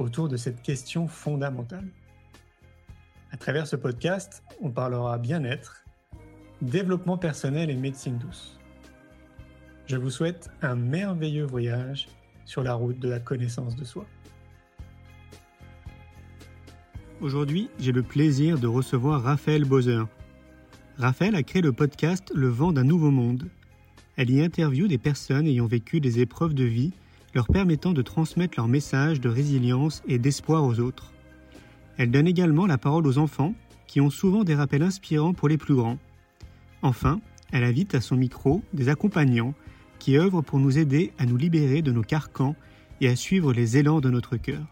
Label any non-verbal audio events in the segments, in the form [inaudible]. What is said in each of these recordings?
autour de cette question fondamentale. À travers ce podcast, on parlera bien-être, développement personnel et médecine douce. Je vous souhaite un merveilleux voyage sur la route de la connaissance de soi. Aujourd'hui, j'ai le plaisir de recevoir Raphaël Bozer. Raphaël a créé le podcast Le vent d'un nouveau monde. Elle y interviewe des personnes ayant vécu des épreuves de vie leur permettant de transmettre leur message de résilience et d'espoir aux autres. Elle donne également la parole aux enfants, qui ont souvent des rappels inspirants pour les plus grands. Enfin, elle invite à son micro des accompagnants qui œuvrent pour nous aider à nous libérer de nos carcans et à suivre les élans de notre cœur.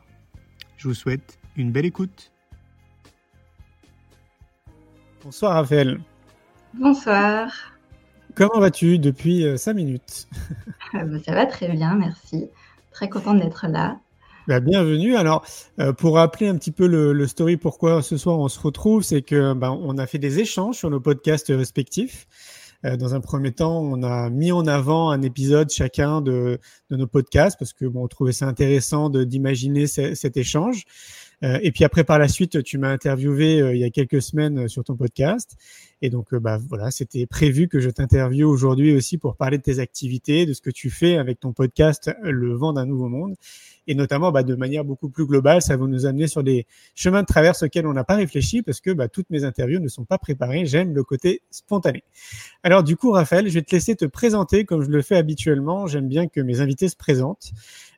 Je vous souhaite une belle écoute. Bonsoir Raphaël. Bonsoir. Comment vas-tu depuis 5 euh, minutes? [laughs] Ah bah, Ça va très bien, merci. Très contente d'être là. Bah, bienvenue. Alors, euh, pour rappeler un petit peu le, story, pourquoi ce soir on se retrouve, c'est que bah, on a fait des échanges sur nos podcasts respectifs. Euh, dans un premier temps, on a mis en avant un épisode chacun de, nos podcasts parce que bon, on trouvait ça intéressant d'imaginer cet échange. Euh, et puis après, par la suite, tu m'as interviewé il y a quelques semaines sur ton podcast. Et donc, bah, voilà, c'était prévu que je t'interviewe aujourd'hui aussi pour parler de tes activités, de ce que tu fais avec ton podcast Le vent d'un nouveau monde et notamment bah, de manière beaucoup plus globale, ça va nous amener sur des chemins de traverse auxquels on n'a pas réfléchi parce que bah, toutes mes interviews ne sont pas préparées. J'aime le côté spontané. Alors du coup, Raphaël, je vais te laisser te présenter comme je le fais habituellement. J'aime bien que mes invités se présentent.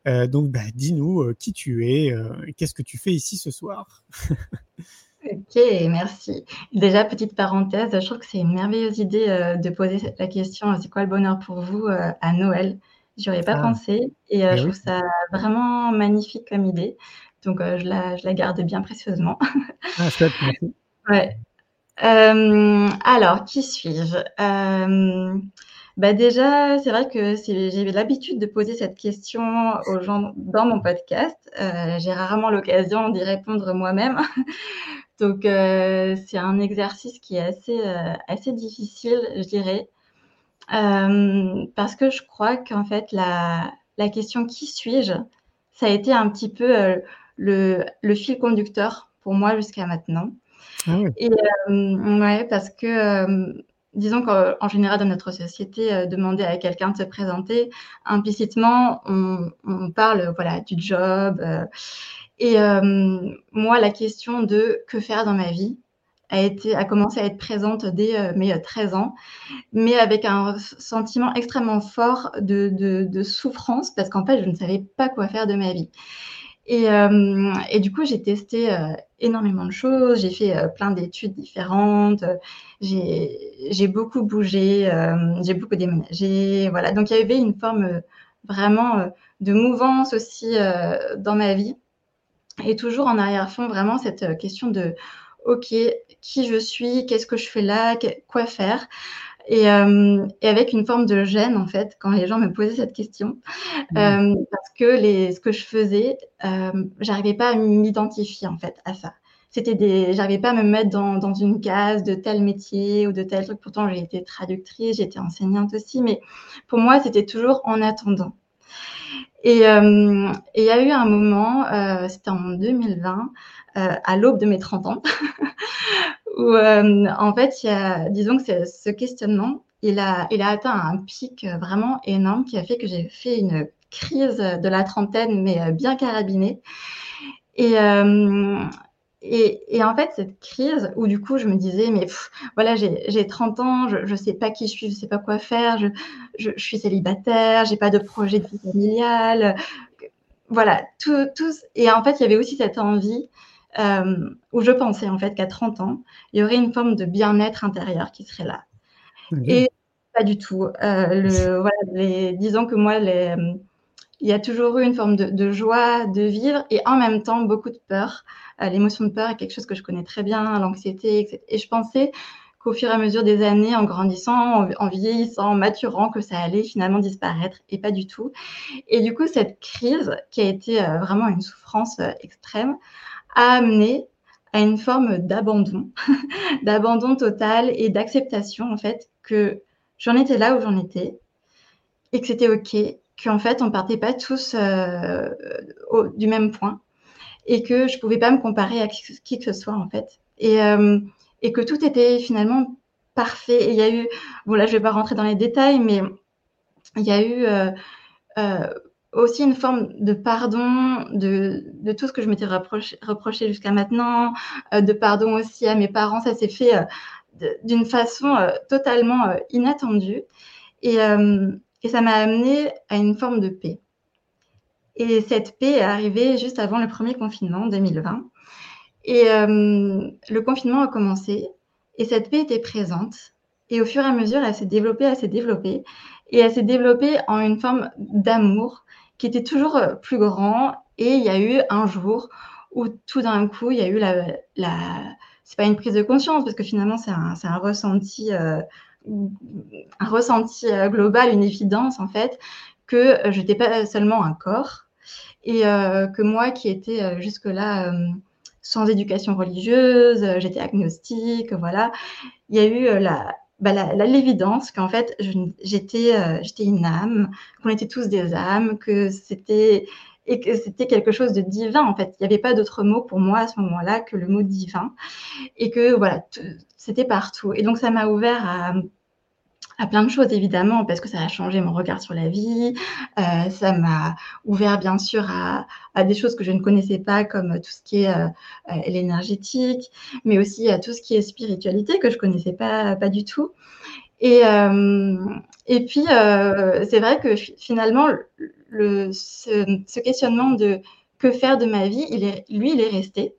Euh, donc, bah, dis-nous euh, qui tu es, euh, qu'est-ce que tu fais ici ce soir? [laughs] Ok, merci. Déjà, petite parenthèse, je trouve que c'est une merveilleuse idée de poser la question c'est quoi le bonheur pour vous à Noël? J'y aurais pas ah. pensé et euh, je trouve ça vraiment magnifique comme idée. Donc, euh, je, la, je, la, garde bien précieusement. Ah, chouette, merci. [laughs] ouais. Euh, alors, qui suis-je? Bah Déjà, c'est vrai que j'ai l'habitude de poser cette question aux gens dans mon podcast. j'ai rarement l'occasion d'y répondre moi-même. [laughs] Donc, c'est un exercice qui est assez, assez difficile, je dirais. Euh, parce que je crois qu'en fait, la, la question qui suis-je, ça a été un petit peu euh, le, le, fil conducteur pour moi jusqu'à maintenant. Ah Et euh, ouais, parce que disons qu'en général dans notre société, demander à quelqu'un de se présenter, implicitement, on, parle voilà du job. et moi, la question de que faire dans ma vie, a, été, a commencé à être présente dès euh, mes 13 ans, mais avec un sentiment extrêmement fort de, souffrance parce qu'en fait, je ne savais pas quoi faire de ma vie. Et, euh, et du coup, j'ai testé euh, énormément de choses, j'ai fait plein d'études différentes, j'ai beaucoup bougé, j'ai beaucoup déménagé. Voilà, donc il y avait une forme vraiment de mouvance aussi dans ma vie. Et toujours en arrière-fond, vraiment cette question de OK, qui je suis, qu'est-ce que je fais là, quoi faire? Euh, et, avec une forme de gêne, en fait, quand les gens me posaient cette question, mmh. euh, parce que les, ce que je faisais, euh, j'arrivais pas à m'identifier, en fait, à ça. C'était des, j'arrivais pas à me mettre dans, dans, une case de tel métier ou de tel truc. Pourtant, j'ai été traductrice, j'ai été enseignante aussi, mais pour moi, c'était toujours en attendant. Et il y a eu un moment, c'était en 2020, euh, à l'aube de mes 30 ans, [laughs] où euh, en fait, il disons que ce questionnement, il a, atteint un pic vraiment énorme qui a fait que j'ai fait une crise de la trentaine, mais euh, bien carabinée. Et, en fait, cette crise où du coup, je me disais, mais voilà, j'ai 30 ans, je ne sais pas qui je suis, je ne sais pas quoi faire, je suis célibataire, j'ai pas de projet de vie familiale. Voilà, tout, tout. Et en fait, il y avait aussi cette envie euh, où je pensais en fait qu'à 30 ans, il y aurait une forme de bien-être intérieur qui serait là. Et pas du tout. Euh, le, voilà, les, disons que moi, les, il y a toujours eu une forme de, joie de vivre et en même temps beaucoup de peur. Euh, l'émotion de peur est quelque chose que je connais très bien, l'anxiété, etc. Et je pensais qu'au fur et à mesure des années, en grandissant, en, vieillissant, en maturant, que ça allait finalement disparaître et pas du tout. Et du coup, cette crise, qui a été euh, vraiment une souffrance euh, extrême, a amené à une forme d'abandon, [laughs] d'abandon total et d'acceptation en fait que j'en étais là où j'en étais et que c'était ok, qu'en fait on partait pas tous euh, du même point et que je pouvais pas me comparer à qui, que ce soit en fait et, euh, que tout était finalement parfait. Il y a eu, bon là je vais pas rentrer dans les détails, mais il y a eu euh, aussi une forme de pardon de, tout ce que je m'étais reproché, jusqu'à maintenant, de pardon aussi à mes parents. Ça s'est fait d'une façon totalement inattendue. Et, et ça m'a amené à une forme de paix. Et cette paix est arrivée juste avant le premier confinement, 2020. Et euh, le confinement a commencé et cette paix était présente. Et au fur et à mesure, elle s'est développée, elle s'est développée. Et elle s'est développée en une forme d'amour qui était toujours euh, plus grand. Et il y a eu un jour où tout d'un coup, il y a eu la... la... C'est pas une prise de conscience parce que finalement, c'est un, un, ressenti euh, un ressenti euh, global, une évidence en fait, que je n'étais pas seulement un corps et que moi qui étais jusque-là sans éducation religieuse, j'étais agnostique, voilà, il y a eu la, bah, l'évidence qu'en fait j'étais j'étais une âme, qu'on était tous des âmes, que c'était et que c'était quelque chose de divin en fait. Il n'y avait pas d'autre mot pour moi à ce moment-là que le mot divin et que voilà, c'était partout. Et donc ça m'a ouvert à, à plein de choses évidemment parce que ça a changé mon regard sur la vie, euh, ça m'a ouvert bien sûr à, à, des choses que je ne connaissais pas comme tout ce qui est euh, euh l'énergétique, mais aussi à tout ce qui est spiritualité que je connaissais pas pas du tout. Et, euh, et puis euh, c'est vrai que finalement le, ce, ce, questionnement de que faire de ma vie, il est, lui il est resté.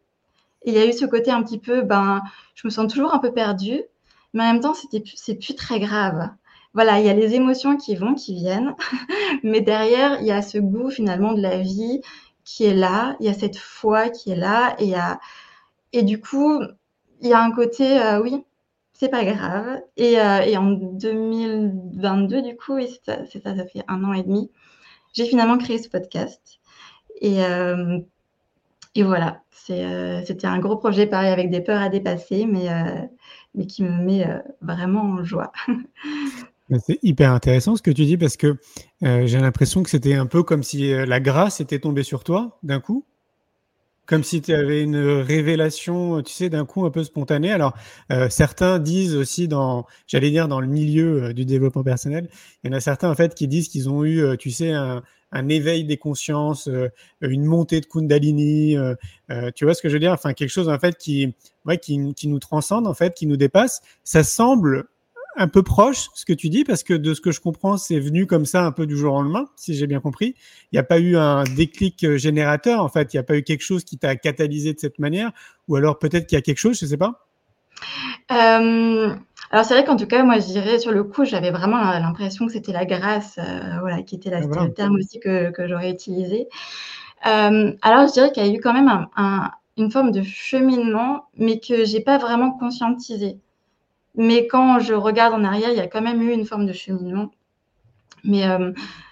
il y a eu ce côté un petit peu, ben, je me sens toujours un peu perdue mais en même temps, c'était c'est plus très grave. Voilà, il y a les émotions qui vont, qui viennent, [laughs] mais derrière, il y a ce goût finalement de la vie qui est là, il y a cette foi qui est là, et, du coup, il y a un côté, euh, oui, c'est pas grave. Et, euh, en 2022, du coup, c'est ça, ça, fait un an et demi, j'ai finalement créé ce podcast. Et, euh, et voilà, c'était un gros projet, pareil, avec des peurs à dépasser, mais mais qui me met euh, vraiment en joie. [laughs] C'est hyper intéressant ce que tu dis parce que euh, j'ai l'impression que c'était un peu comme si euh, la grâce était tombée sur toi d'un coup. Comme si tu avais une révélation, tu sais, d'un coup un peu spontanée. Alors, certains disent aussi dans, j'allais dire dans le milieu du développement personnel, il y en a certains en fait qui disent qu'ils ont eu, tu sais, un, un éveil des consciences, euh, une montée de Kundalini, euh, euh, tu vois ce que je veux dire? Enfin, quelque chose en fait qui, ouais, qui, qui, nous transcende, en fait, qui nous dépasse. Ça semble un peu proche ce que tu dis parce que de ce que je comprends, c'est venu comme ça un peu du jour au lendemain, si j'ai bien compris. Il n'y a pas eu un déclic générateur, en fait. Il n'y a pas eu quelque chose qui t'a catalysé de cette manière, ou alors peut-être qu'il y a quelque chose, je ne sais pas. Euh, alors c'est vrai qu'en tout cas, moi je dirais sur le coup, j'avais vraiment l'impression que c'était la grâce, euh, voilà, qui était la, ah, le terme aussi que, que j'aurais utilisé. Euh, alors je dirais qu'il y a eu quand même un, un, une forme de cheminement, mais que j'ai pas vraiment conscientisé. Mais quand je regarde en arrière, il y a quand même eu une forme de cheminement. Mais euh,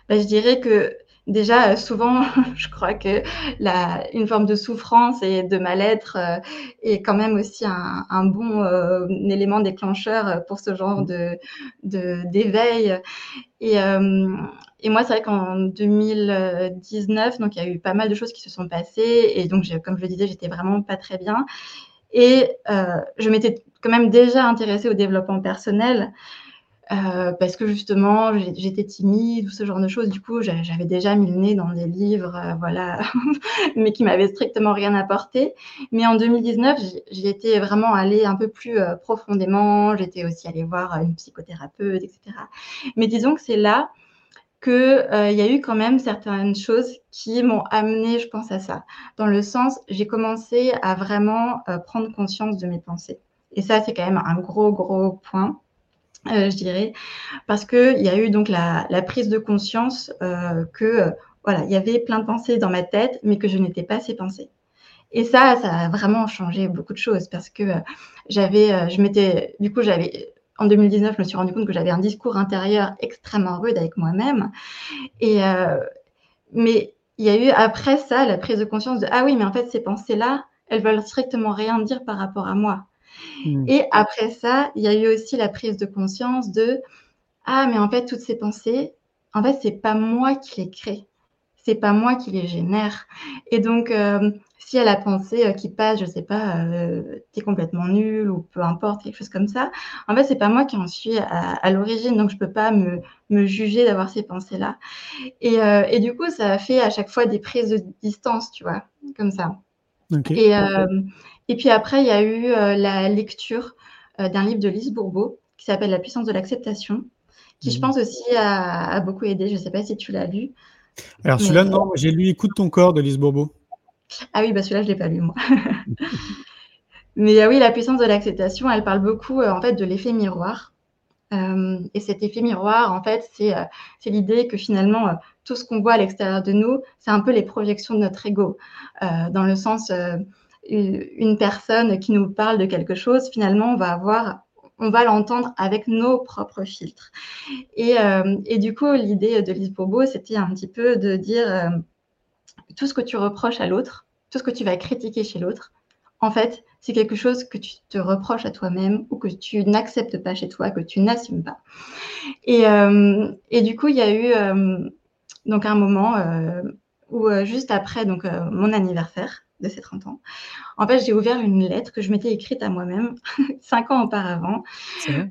bah, je dirais que déjà, euh, souvent, [laughs] je crois que la, une forme de souffrance et de mal-être euh, est quand même aussi un, un bon euh, élément déclencheur pour ce genre de d'éveil. et, et moi, c'est vrai qu'en 2019, donc il y a eu pas mal de choses qui se sont passées, et donc, comme je le disais, j'étais vraiment pas très bien. Et je m'étais quand même déjà intéressée au développement personnel. Euh, parce que justement, j'étais timide ou ce genre de choses. Du coup, j'avais déjà mis le nez dans des livres, euh, voilà, [laughs] mais qui m'avaient strictement rien apporté. Mais en 2019, j'y étais vraiment allée un peu plus euh, profondément. J'étais aussi allée voir une psychothérapeute, etc. Mais disons que c'est là qu'il y a eu quand même certaines choses qui m'ont amené, je pense, à ça. Dans le sens, j'ai commencé à vraiment prendre conscience de mes pensées. Et ça, c'est quand même un gros, gros point. Euh, je dirais, parce qu'il y a eu donc la, prise de conscience euh, que voilà, il y avait plein de pensées dans ma tête, mais que je n'étais pas ces pensées. Et ça, ça a vraiment changé beaucoup de choses parce que euh, j'avais, euh, je m'étais, du coup, j'avais, en 2019, je me suis rendu compte que j'avais un discours intérieur extrêmement rude avec moi-même. Et, euh, mais il y a eu après ça la prise de conscience de ah oui, mais en fait, ces pensées-là, elles veulent strictement rien dire par rapport à moi. Hmm. Et après ça, il y a eu aussi la prise de conscience de ah, mais en fait, toutes ces pensées, en fait, c'est pas moi qui les crée c'est pas moi qui les génère. Et donc, euh, si elle a pensé euh, qui passe, je sais pas, euh, t'es complètement nul ou peu importe, quelque chose comme ça, en fait, c'est pas moi qui en suis à, l'origine, donc je peux pas me, me juger d'avoir ces pensées-là. Et, et, du coup, ça a fait à chaque fois des prises de distance, tu vois, comme ça. Et, et puis après, il y a eu la lecture d'un livre de Lise Bourbeau qui s'appelle La puissance de l'acceptation, qui, je mmh. pense aussi, a, a beaucoup aidé. Je sais pas si tu l'as lu. Alors celui-là, non, j'ai lu Écoute ton corps de Lise Bourbeau. Ah oui, bah celui-là, je ne l'ai pas lu, moi. [laughs] Mais euh, oui, la puissance de l'acceptation, elle parle beaucoup euh, en fait de l'effet miroir. Euh, et cet effet miroir, en fait, c'est l'idée que finalement, tout ce qu'on voit à l'extérieur de nous, c'est un peu les projections de notre ego. dans le sens, une personne qui nous parle de quelque chose, finalement, on va avoir on va l'entendre avec nos propres filtres. Et, euh, du coup, l'idée de Lise Bourbeau, c'était un petit peu de dire euh, tout ce que tu reproches à l'autre, tout ce que tu vas critiquer chez l'autre, en fait, c'est quelque chose que tu te reproches à toi-même ou que tu n'acceptes pas chez toi, que tu n'assumes pas. Et, euh, du coup, il y a eu donc un moment où juste après donc mon anniversaire, de ces 30 ans. En fait, j'ai ouvert une lettre que je m'étais écrite à moi-même [laughs] cinq ans auparavant,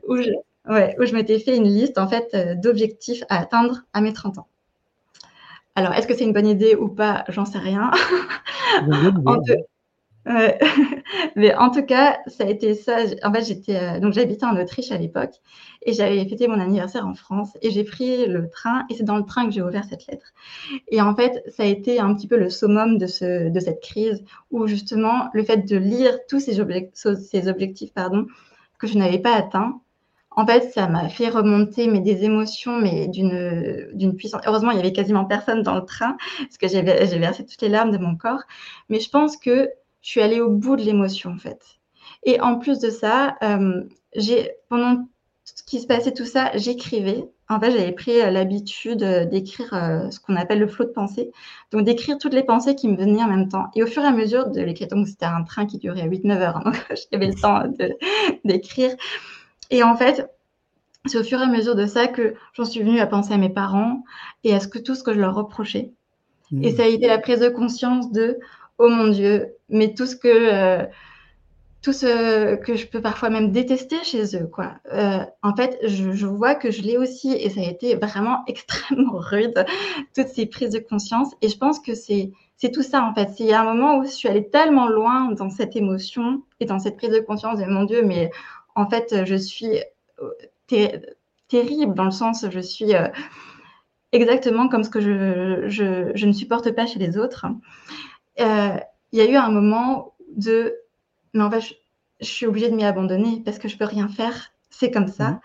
où je, où je m'étais fait une liste en fait euh, d'objectifs à atteindre à mes 30 ans. Alors, est-ce que c'est une bonne idée ou pas? J'en sais rien. [laughs] [laughs] mais en tout cas, ça a été ça. En fait, j'étais euh, donc j'habitais en Autriche à l'époque et j'avais fêté mon anniversaire en France et j'ai pris le train et c'est dans le train que j'ai ouvert cette lettre. Et en fait, ça a été un petit peu le summum de ce de cette crise où justement le fait de lire tous ces, ces objectifs pardon que je n'avais pas atteints en fait, ça m'a fait remonter mais des émotions, mais d'une puissance. Heureusement, il y avait quasiment personne dans le train parce que j'ai versé toutes les larmes de mon corps. Mais je pense que je suis allée au bout de l'émotion en fait. Et en plus de ça, euh, j'ai pendant ce qui se passait tout ça, j'écrivais. En fait, j'avais pris euh, l'habitude euh, d'écrire ce qu'on appelle le flot de pensée, donc d'écrire toutes les pensées qui me venaient en même temps. Et au fur et à mesure de l'écriture, donc c'était un train qui durait 8-9 heures, hein, [laughs] donc j'avais le temps d'écrire. Et en fait, c'est au fur et à mesure de ça que j'en suis venue à penser à mes parents et à ce que tout ce que je leur reprochais. Et mmh. ça a été la prise de conscience de oh mon Dieu, mais tout ce que euh, tout ce que je peux parfois même détester chez eux, quoi. Euh, en fait, je, vois que je l'ai aussi, et ça a été vraiment [laughs] extrêmement rude, toutes ces prises de conscience. Et je pense que c'est c'est tout ça, en fait. C'est un moment où je suis allée tellement loin dans cette émotion et dans cette prise de conscience de mon Dieu, mais en fait, je suis euh, terrible dans le sens, je suis exactement comme ce que je, je, ne supporte pas chez les autres. Il y a eu un moment de mais en fait, je, suis obligée de m'y abandonner parce que je peux rien faire. C'est comme ça.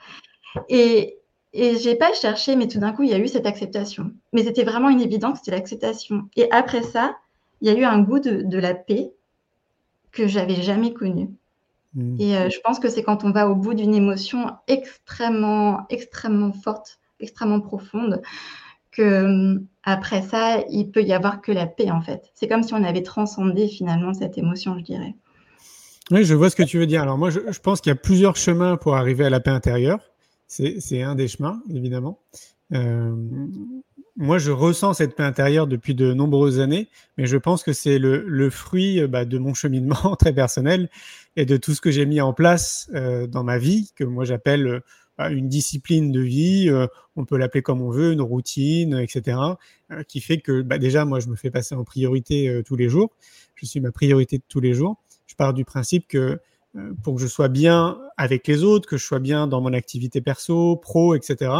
Mmh. Et, et j'ai pas cherché, mais tout d'un coup, il y a eu cette acceptation. Mais c'était vraiment une évidence, c'était l'acceptation. Et après ça, il y a eu un goût de, la paix que j'avais jamais connu. Mmh. Et euh, je pense que c'est quand on va au bout d'une émotion extrêmement, extrêmement forte, extrêmement profonde, que après ça, il peut y avoir que la paix en fait. C'est comme si on avait transcendé finalement cette émotion, je dirais. Oui, je vois ce que tu veux dire. Alors moi, je, pense qu'il y a plusieurs chemins pour arriver à la paix intérieure. C'est un des chemins, évidemment. Euh, moi, je ressens cette paix intérieure depuis de nombreuses années, mais je pense que c'est le, fruit bah, de mon cheminement [laughs] très personnel et de tout ce que j'ai mis en place euh, dans ma vie, que moi j'appelle bah, une discipline de vie, euh, on peut l'appeler comme on veut, une routine, etc., euh, qui fait que bah, déjà, moi, je me fais passer en priorité euh, tous les jours. Je suis ma priorité de tous les jours. Je pars du principe que pour que je sois bien avec les autres, que je sois bien dans mon activité perso, pro, etc.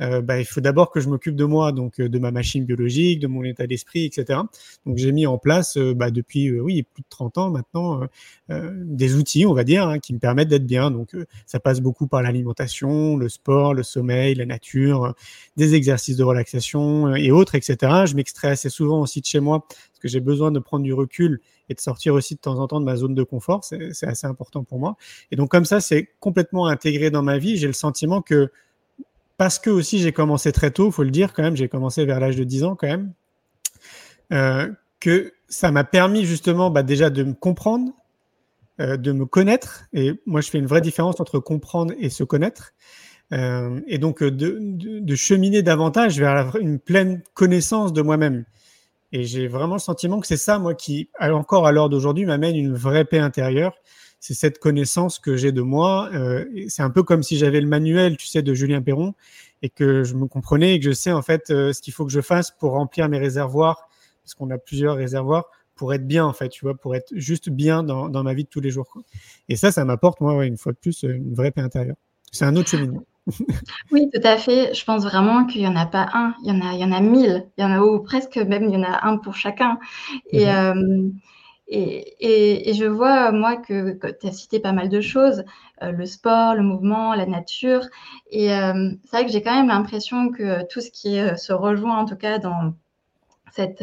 Euh, bah, il faut d'abord que je m'occupe de moi, donc euh, de ma machine biologique, de mon état d'esprit, etc. Donc j'ai mis en place euh, bah, depuis oui plus de 30 ans maintenant des outils, on va dire, hein, qui me permettent d'être bien. Donc ça passe beaucoup par l'alimentation, le sport, le sommeil, la nature, des exercices de relaxation et autres, etc. Je m'extrais assez souvent aussi de chez moi parce que j'ai besoin de prendre du recul et de sortir aussi de temps en temps de ma zone de confort. C'est assez important pour moi. Et donc comme ça, c'est complètement intégré dans ma vie. J'ai le sentiment que parce que aussi j'ai commencé très tôt, faut le dire quand même, j'ai commencé vers l'âge de 10 ans quand même, euh, que ça m'a permis justement bah, déjà de me comprendre, euh, de me connaître. Et moi, je fais une vraie différence entre comprendre et se connaître. Euh, et donc de, cheminer davantage vers une pleine connaissance de moi-même. Et j'ai vraiment le sentiment que c'est ça, moi, qui, encore à l'heure d'aujourd'hui, m'amène une vraie paix intérieure c'est cette connaissance que j'ai de moi. Euh, c'est un peu comme si j'avais le manuel, tu sais, de Julien Perron et que je me comprenais et que je sais en fait euh, ce qu'il faut que je fasse pour remplir mes réservoirs, parce qu'on a plusieurs réservoirs pour être bien en fait, tu vois, pour être juste bien dans, dans ma vie de tous les jours. Quoi. Et ça, ça m'apporte moi une fois de plus une vraie paix intérieure. C'est un autre cheminement. [laughs] oui, tout à fait. Je pense vraiment qu'il n'y en a pas un, il y en a, il y en a mille, il y en a ou presque même il y en a un pour chacun. Et mhm. euh, et, je vois, moi, que, tu as cité pas mal de choses, euh, le sport, le mouvement, la nature. Et euh, c'est vrai que j'ai quand même l'impression que tout ce qui euh, se rejoint, en tout cas, dans le fait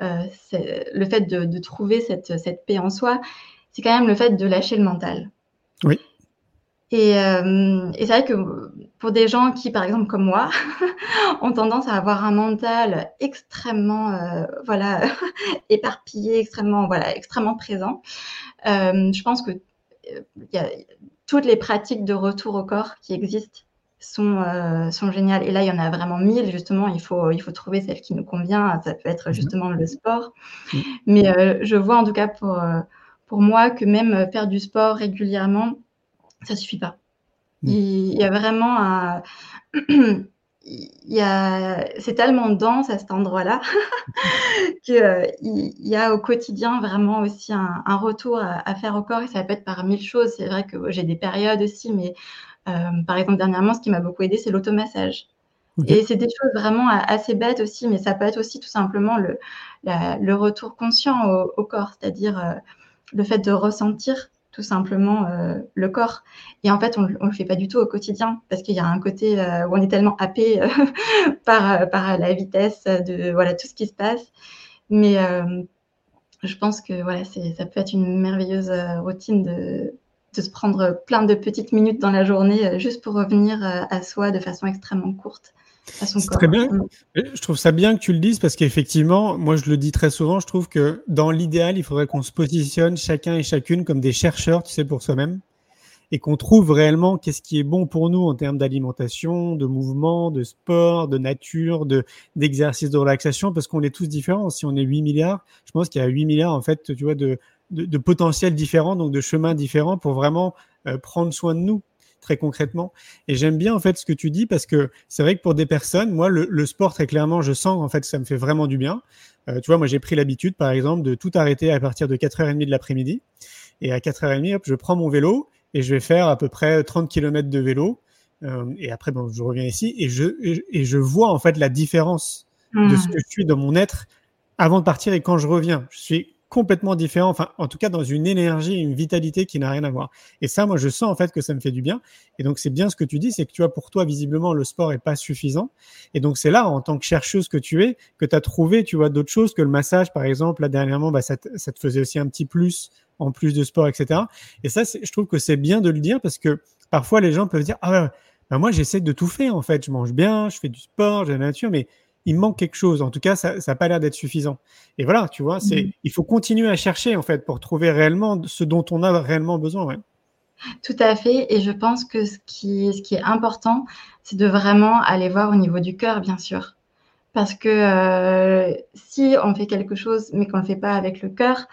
de, trouver cette, paix en soi, c'est quand même le fait de lâcher le mental. Oui. Et, et c'est vrai que pour des gens qui, par exemple, comme moi, [laughs] ont tendance à avoir un mental extrêmement, euh, voilà, [laughs] éparpillé, extrêmement, voilà, extrêmement présent, euh, je pense que euh, y a, toutes les pratiques de retour au corps qui existent sont, euh, sont géniales. Et là, il y en a vraiment mille, justement. Il faut, il faut trouver celle qui nous convient. Ça peut être mhm. justement le sport. Mhm. Mais euh, je vois en tout cas pour, euh, pour moi que même faire du sport régulièrement, ça suffit pas. Mm. Il y a vraiment un. [clears throat] il y a, c'est tellement dense à cet endroit-là [laughs] qu'il y a au quotidien vraiment aussi un, retour à, faire au corps et ça peut être par mille choses. C'est vrai que j'ai des périodes aussi, mais euh, par exemple, dernièrement, ce qui m'a beaucoup aidé, c'est l'automassage. Et c'est des choses vraiment assez bêtes aussi, mais ça peut être aussi tout simplement le, le retour conscient au, corps, c'est-à-dire euh, le fait de ressentir tout simplement euh, le corps. Et en fait, on ne le fait pas du tout au quotidien parce qu'il y a un côté euh, où on est tellement happé euh, [laughs] par, par la vitesse de voilà, tout ce qui se passe. Mais je pense que voilà, ça peut être une merveilleuse routine de, de, se prendre plein de petites minutes dans la journée juste pour revenir à soi de façon extrêmement courte. C'est très bien. Mm. Je trouve ça bien que tu le dises parce qu'effectivement, moi je le dis très souvent, je trouve que dans l'idéal, il faudrait qu'on se positionne chacun et chacune comme des chercheurs, tu sais, pour soi-même et qu'on trouve réellement qu'est-ce qui est bon pour nous en termes d'alimentation, de mouvement, de sport, de nature, de d'exercice de relaxation, parce qu'on est tous différents. Si on est 8 milliards, je pense qu'il y a 8 milliards en fait, tu vois, de, de, potentiels différents, donc de chemins différents pour vraiment euh, prendre soin de nous très concrètement. Et j'aime bien en fait ce que tu dis parce que c'est vrai que pour des personnes, moi le, sport très clairement, je sens en fait ça me fait vraiment du bien. Euh, tu vois, moi j'ai pris l'habitude par exemple de tout arrêter à partir de 4h30 de l'après-midi et à 4h30, hop, je prends mon vélo et je vais faire à peu près 30 km de vélo. Euh, et après, bon, je reviens ici et je, et, je vois en fait la différence de ce mmh. que je suis dans mon être avant de partir et quand je reviens. Je suis complètement différent, enfin en tout cas dans une énergie, une vitalité qui n'a rien à voir. Et ça, moi, je sens en fait que ça me fait du bien. Et donc c'est bien ce que tu dis, c'est que tu vois, pour toi, visiblement, le sport est pas suffisant. Et donc c'est là, en tant que chercheuse que tu es, que tu as trouvé, tu vois, d'autres choses que le massage, par exemple. Là, dernièrement, bah, ça, te, ça te faisait aussi un petit plus en plus de sport, etc. Et ça, je trouve que c'est bien de le dire parce que parfois les gens peuvent dire, ah bah, moi j'essaie de tout faire en fait, je mange bien, je fais du sport, j'ai la nature, mais il manque quelque chose. En tout cas, ça n'a pas l'air d'être suffisant. Et voilà, tu vois, c'est, mmh. il faut continuer à chercher en fait pour trouver réellement ce dont on a réellement besoin. Tout à fait. Et je pense que ce qui, ce qui est important, c'est de vraiment aller voir au niveau du cœur, bien sûr. Parce que euh, si on fait quelque chose, mais qu'on ne le fait pas avec le cœur,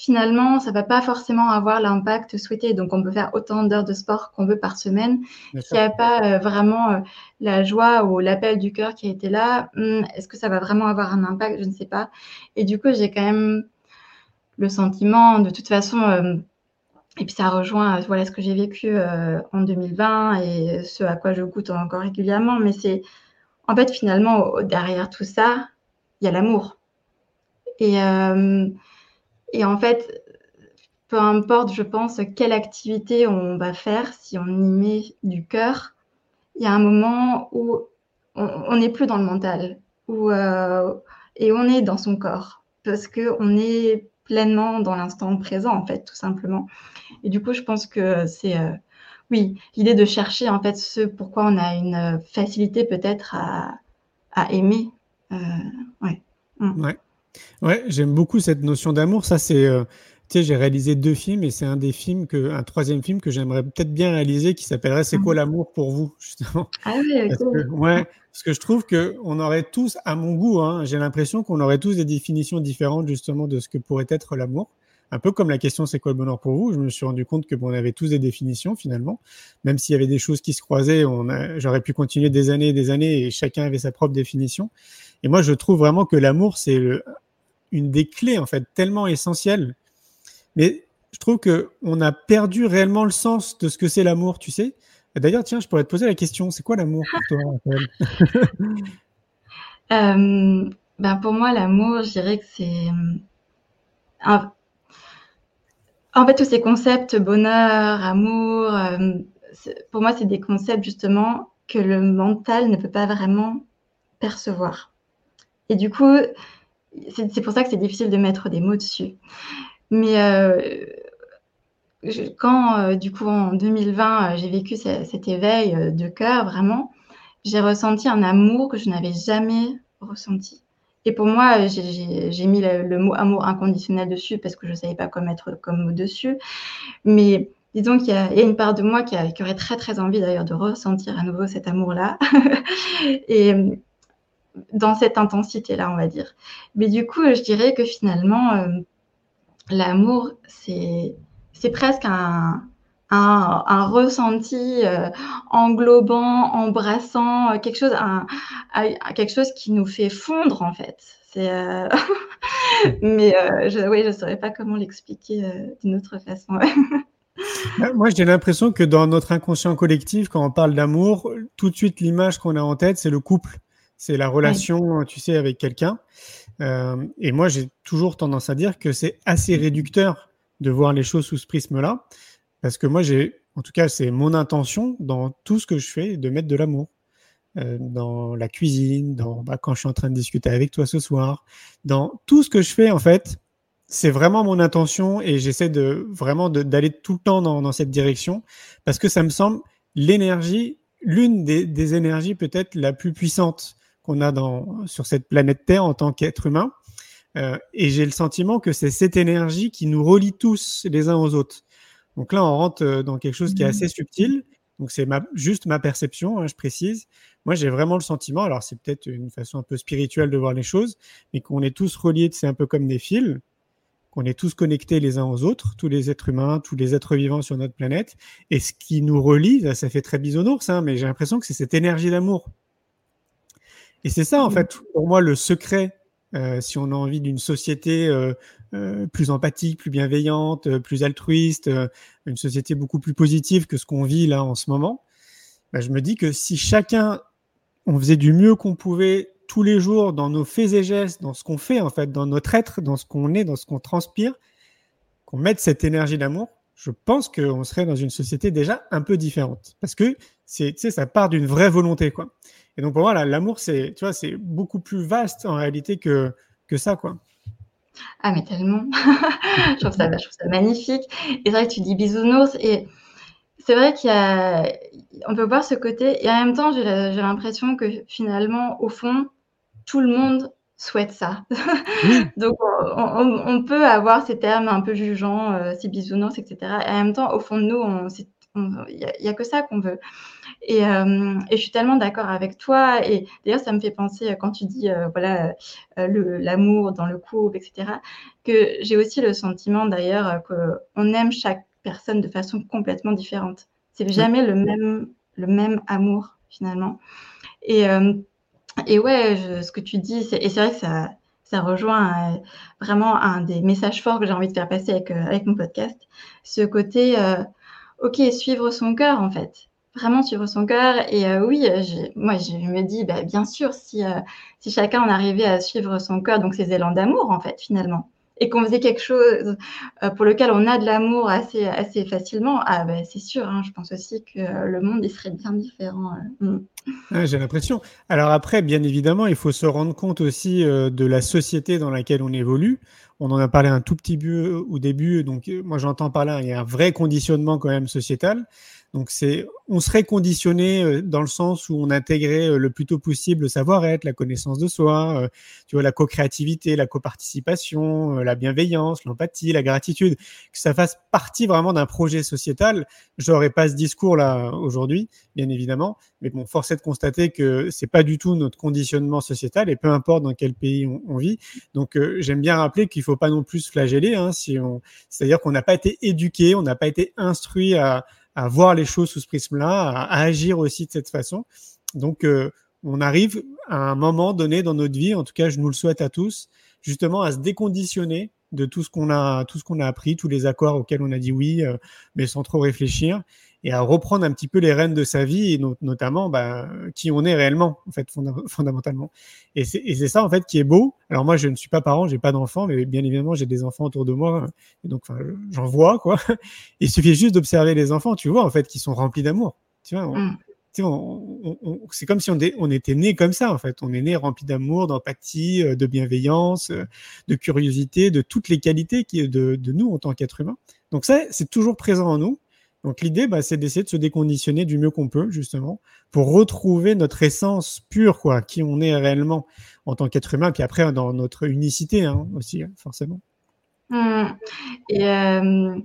finalement, ça va pas forcément avoir l'impact souhaité. Donc, on peut faire autant d'heures de sport qu'on veut par semaine. S'il n'y a pas euh, vraiment euh, la joie ou l'appel du cœur qui a été là, hmm, est-ce que ça va vraiment avoir un impact? Je ne sais pas. Et du coup, j'ai quand même le sentiment, de toute façon, euh, et puis ça rejoint voilà ce que j'ai vécu en 2020 et ce à quoi je goûte encore régulièrement. Mais c'est en fait finalement derrière tout ça, il y a l'amour. Et, et en fait, peu importe, je pense, quelle activité on va faire, si on y met du cœur, il y a un moment où on n'est plus dans le mental où, euh, et on est dans son corps parce qu'on est pleinement dans l'instant présent, en fait, tout simplement. Et du coup, je pense que c'est, euh, oui, l'idée de chercher, en fait, ce pourquoi on a une facilité peut-être à, aimer. Euh, ouais. Mm. ouais. Ouais, j'aime beaucoup cette notion d'amour. Ça, c'est tu sais, j'ai réalisé deux films et c'est un des films que, un troisième film que j'aimerais peut-être bien réaliser qui s'appellerait C'est quoi mmh. l'amour pour vous justement? Ah oui, parce que, ouais, parce que je trouve que on aurait tous, à mon goût, hein, j'ai l'impression qu'on aurait tous des définitions différentes justement de ce que pourrait être l'amour. Un peu comme la question c'est quoi le bonheur pour vous Je me suis rendu compte que bon, on avait tous des définitions finalement, même s'il y avait des choses qui se croisaient, on j'aurais pu continuer des années et des années et chacun avait sa propre définition. Et moi, je trouve vraiment que l'amour c'est une des clés en fait tellement essentielles mais je trouve qu'on a perdu réellement le sens de ce que c'est l'amour, tu sais. D'ailleurs, tiens, je pourrais te poser la question, c'est quoi l'amour pour toi, [laughs] euh, ben Pour moi, l'amour, je dirais que c'est... Euh, en fait, tous ces concepts, bonheur, amour, euh, pour moi, c'est des concepts justement que le mental ne peut pas vraiment percevoir. Et du coup, c'est pour ça que c'est difficile de mettre des mots dessus. Mais euh, quand, euh, du coup, en 2020, euh, j'ai vécu cet éveil de cœur, vraiment, j'ai ressenti un amour que je n'avais jamais ressenti. Et pour moi, j'ai mis le, mot amour inconditionnel dessus parce que je ne savais pas quoi mettre comme mot dessus. Mais disons qu'il y, a une part de moi qui, aurait très très envie d'ailleurs de ressentir à nouveau cet amour-là. [laughs] et dans cette intensité-là, on va dire. Mais du coup, je dirais que finalement, l'amour, c'est, presque un, un, ressenti euh, englobant, embrassant, euh, quelque chose, quelque chose qui nous fait fondre en fait. Euh, [laughs] mais oui, je ne saurais pas comment l'expliquer d'une autre façon. [laughs] Moi, j'ai l'impression que dans notre inconscient collectif, quand on parle d'amour, tout de suite, l'image qu'on a en tête, c'est le couple. C'est la relation, tu sais, avec quelqu'un. Euh, et moi, j'ai toujours tendance à dire que c'est assez réducteur de voir les choses sous ce prisme-là, parce que moi, j'ai, en tout cas, c'est mon intention dans tout ce que je fais de mettre de l'amour. Euh, dans la cuisine, dans bah, quand je suis en train de discuter avec toi ce soir, dans tout ce que je fais en fait, c'est vraiment mon intention et j'essaie de vraiment d'aller tout le temps dans, dans, cette direction parce que ça me semble l'énergie, l'une des, des, énergies peut-être la plus puissante qu'on a dans, sur cette planète Terre en tant qu'être humain. Euh, et j'ai le sentiment que c'est cette énergie qui nous relie tous les uns aux autres. Donc là, on rentre euh, dans quelque chose qui est assez mmh. subtil. Donc c'est juste ma perception, hein, je précise. Moi, j'ai vraiment le sentiment, alors c'est peut-être une façon un peu spirituelle de voir les choses, mais qu'on est tous reliés, c'est un peu comme des fils, qu'on est tous connectés les uns aux autres, tous les êtres humains, tous les êtres vivants sur notre planète. Et ce qui nous relie, ça fait très bisounours, hein, mais j'ai l'impression que c'est cette énergie d'amour et c'est ça, en mmh. fait, pour moi, le secret, euh, si on a envie d'une société euh, euh, plus empathique, plus bienveillante, plus altruiste, une société beaucoup plus positive que ce qu'on vit là en ce moment, bah, je me dis que si chacun, on faisait du mieux qu'on pouvait tous les jours dans nos faits et gestes, dans ce qu'on fait, en fait, dans notre être, dans ce qu'on est, dans ce qu'on transpire, qu'on mette cette énergie d'amour, je pense qu'on serait dans une société déjà un peu différente. Parce que c'est, ça part d'une vraie volonté, quoi. Et donc pour moi, l'amour, c'est, tu vois, c'est beaucoup plus vaste en réalité que, que ça, quoi. Ah, mais tellement. [laughs] je, trouve ça, je trouve ça magnifique. Et c'est vrai que tu dis bisounours. Et c'est vrai qu'il y a. On peut voir ce côté. Et en même temps, j'ai l'impression que finalement, au fond, tout le monde souhaite ça. [laughs] Donc, on, peut avoir ces termes un peu jugeants, euh, ces bisounours, etc. Et en même temps, au fond de nous, il n'y a, que ça qu'on veut. Euh, et, je suis tellement d'accord avec toi. Et d'ailleurs, ça me fait penser, quand tu dis, euh, voilà, euh, l'amour dans le couple, etc., que j'ai aussi le sentiment, d'ailleurs, qu'on aime chaque personne de façon complètement différente. C'est jamais le même, le même amour, finalement. Et, et ouais, ce que tu dis, et c'est vrai que ça, ça rejoint vraiment un des messages forts que j'ai envie de faire passer avec, avec mon podcast. Ce côté, ok, suivre son cœur en fait vraiment suivre son cœur. Et euh, oui, euh, moi, je me dis, bah, bien sûr, si, euh, si chacun en arrivait à suivre son cœur, donc ses élans d'amour, en fait, finalement, et qu'on faisait quelque chose pour lequel on a de l'amour assez, assez facilement, ah, bah, c'est sûr, hein, je pense aussi que le monde, serait bien différent. Mm. J'ai l'impression. Alors après, bien évidemment, il faut se rendre compte aussi de la société dans laquelle on évolue. On en a parlé un tout petit peu au début, donc moi j'entends par là, il y a un vrai conditionnement quand même sociétal. Donc c'est, on serait conditionné euh, dans le sens où on intégrait euh, le plus tôt possible le savoir-être, la connaissance de soi, euh, tu vois, la co-créativité, la coparticipation, la bienveillance, l'empathie, la gratitude, que ça fasse partie vraiment d'un projet sociétal. J'aurais pas ce discours-là aujourd'hui, bien évidemment, mais bon, force est de constater que c'est pas du tout notre conditionnement sociétal et peu importe dans quel pays on, vit. Donc j'aime bien rappeler qu'il faut pas non plus flageller, hein, si on, c'est-à-dire qu'on n'a pas été éduqué, on n'a pas été instruit à à voir les choses sous ce prisme-là, à, agir aussi de cette façon. Donc, euh, on arrive à un moment donné dans notre vie, en tout cas, je nous le souhaite à tous, justement à se déconditionner de tout ce qu'on a, tout ce qu'on a appris, tous les accords auxquels on a dit oui, euh, mais sans trop réfléchir, et à reprendre un petit peu les rênes de sa vie et notamment bah, qui on est réellement en fait [laughs] fondamentalement. Et c'est ça en fait qui est beau. Alors moi je ne suis pas parent j'ai pas d'enfants mais bien évidemment j'ai des enfants autour de moi et donc j'en vois quoi. [laughs] Il suffit juste d'observer les enfants tu vois en fait qui sont remplis d'amour. Tu vois mm. c'est comme si on, on était né comme ça en fait. On est né rempli d'amour d'empathie euh, de bienveillance euh, de curiosité de toutes les qualités qui de, de nous en tant qu'être humain donc ça c'est toujours présent en nous donc l'idée, bah, c'est d'essayer de se déconditionner du mieux qu'on peut, justement, pour retrouver notre essence pure, quoi, qui on est réellement en tant qu'être humain, puis après dans notre unicité hein, aussi, hein, forcément. Mmh. Euh,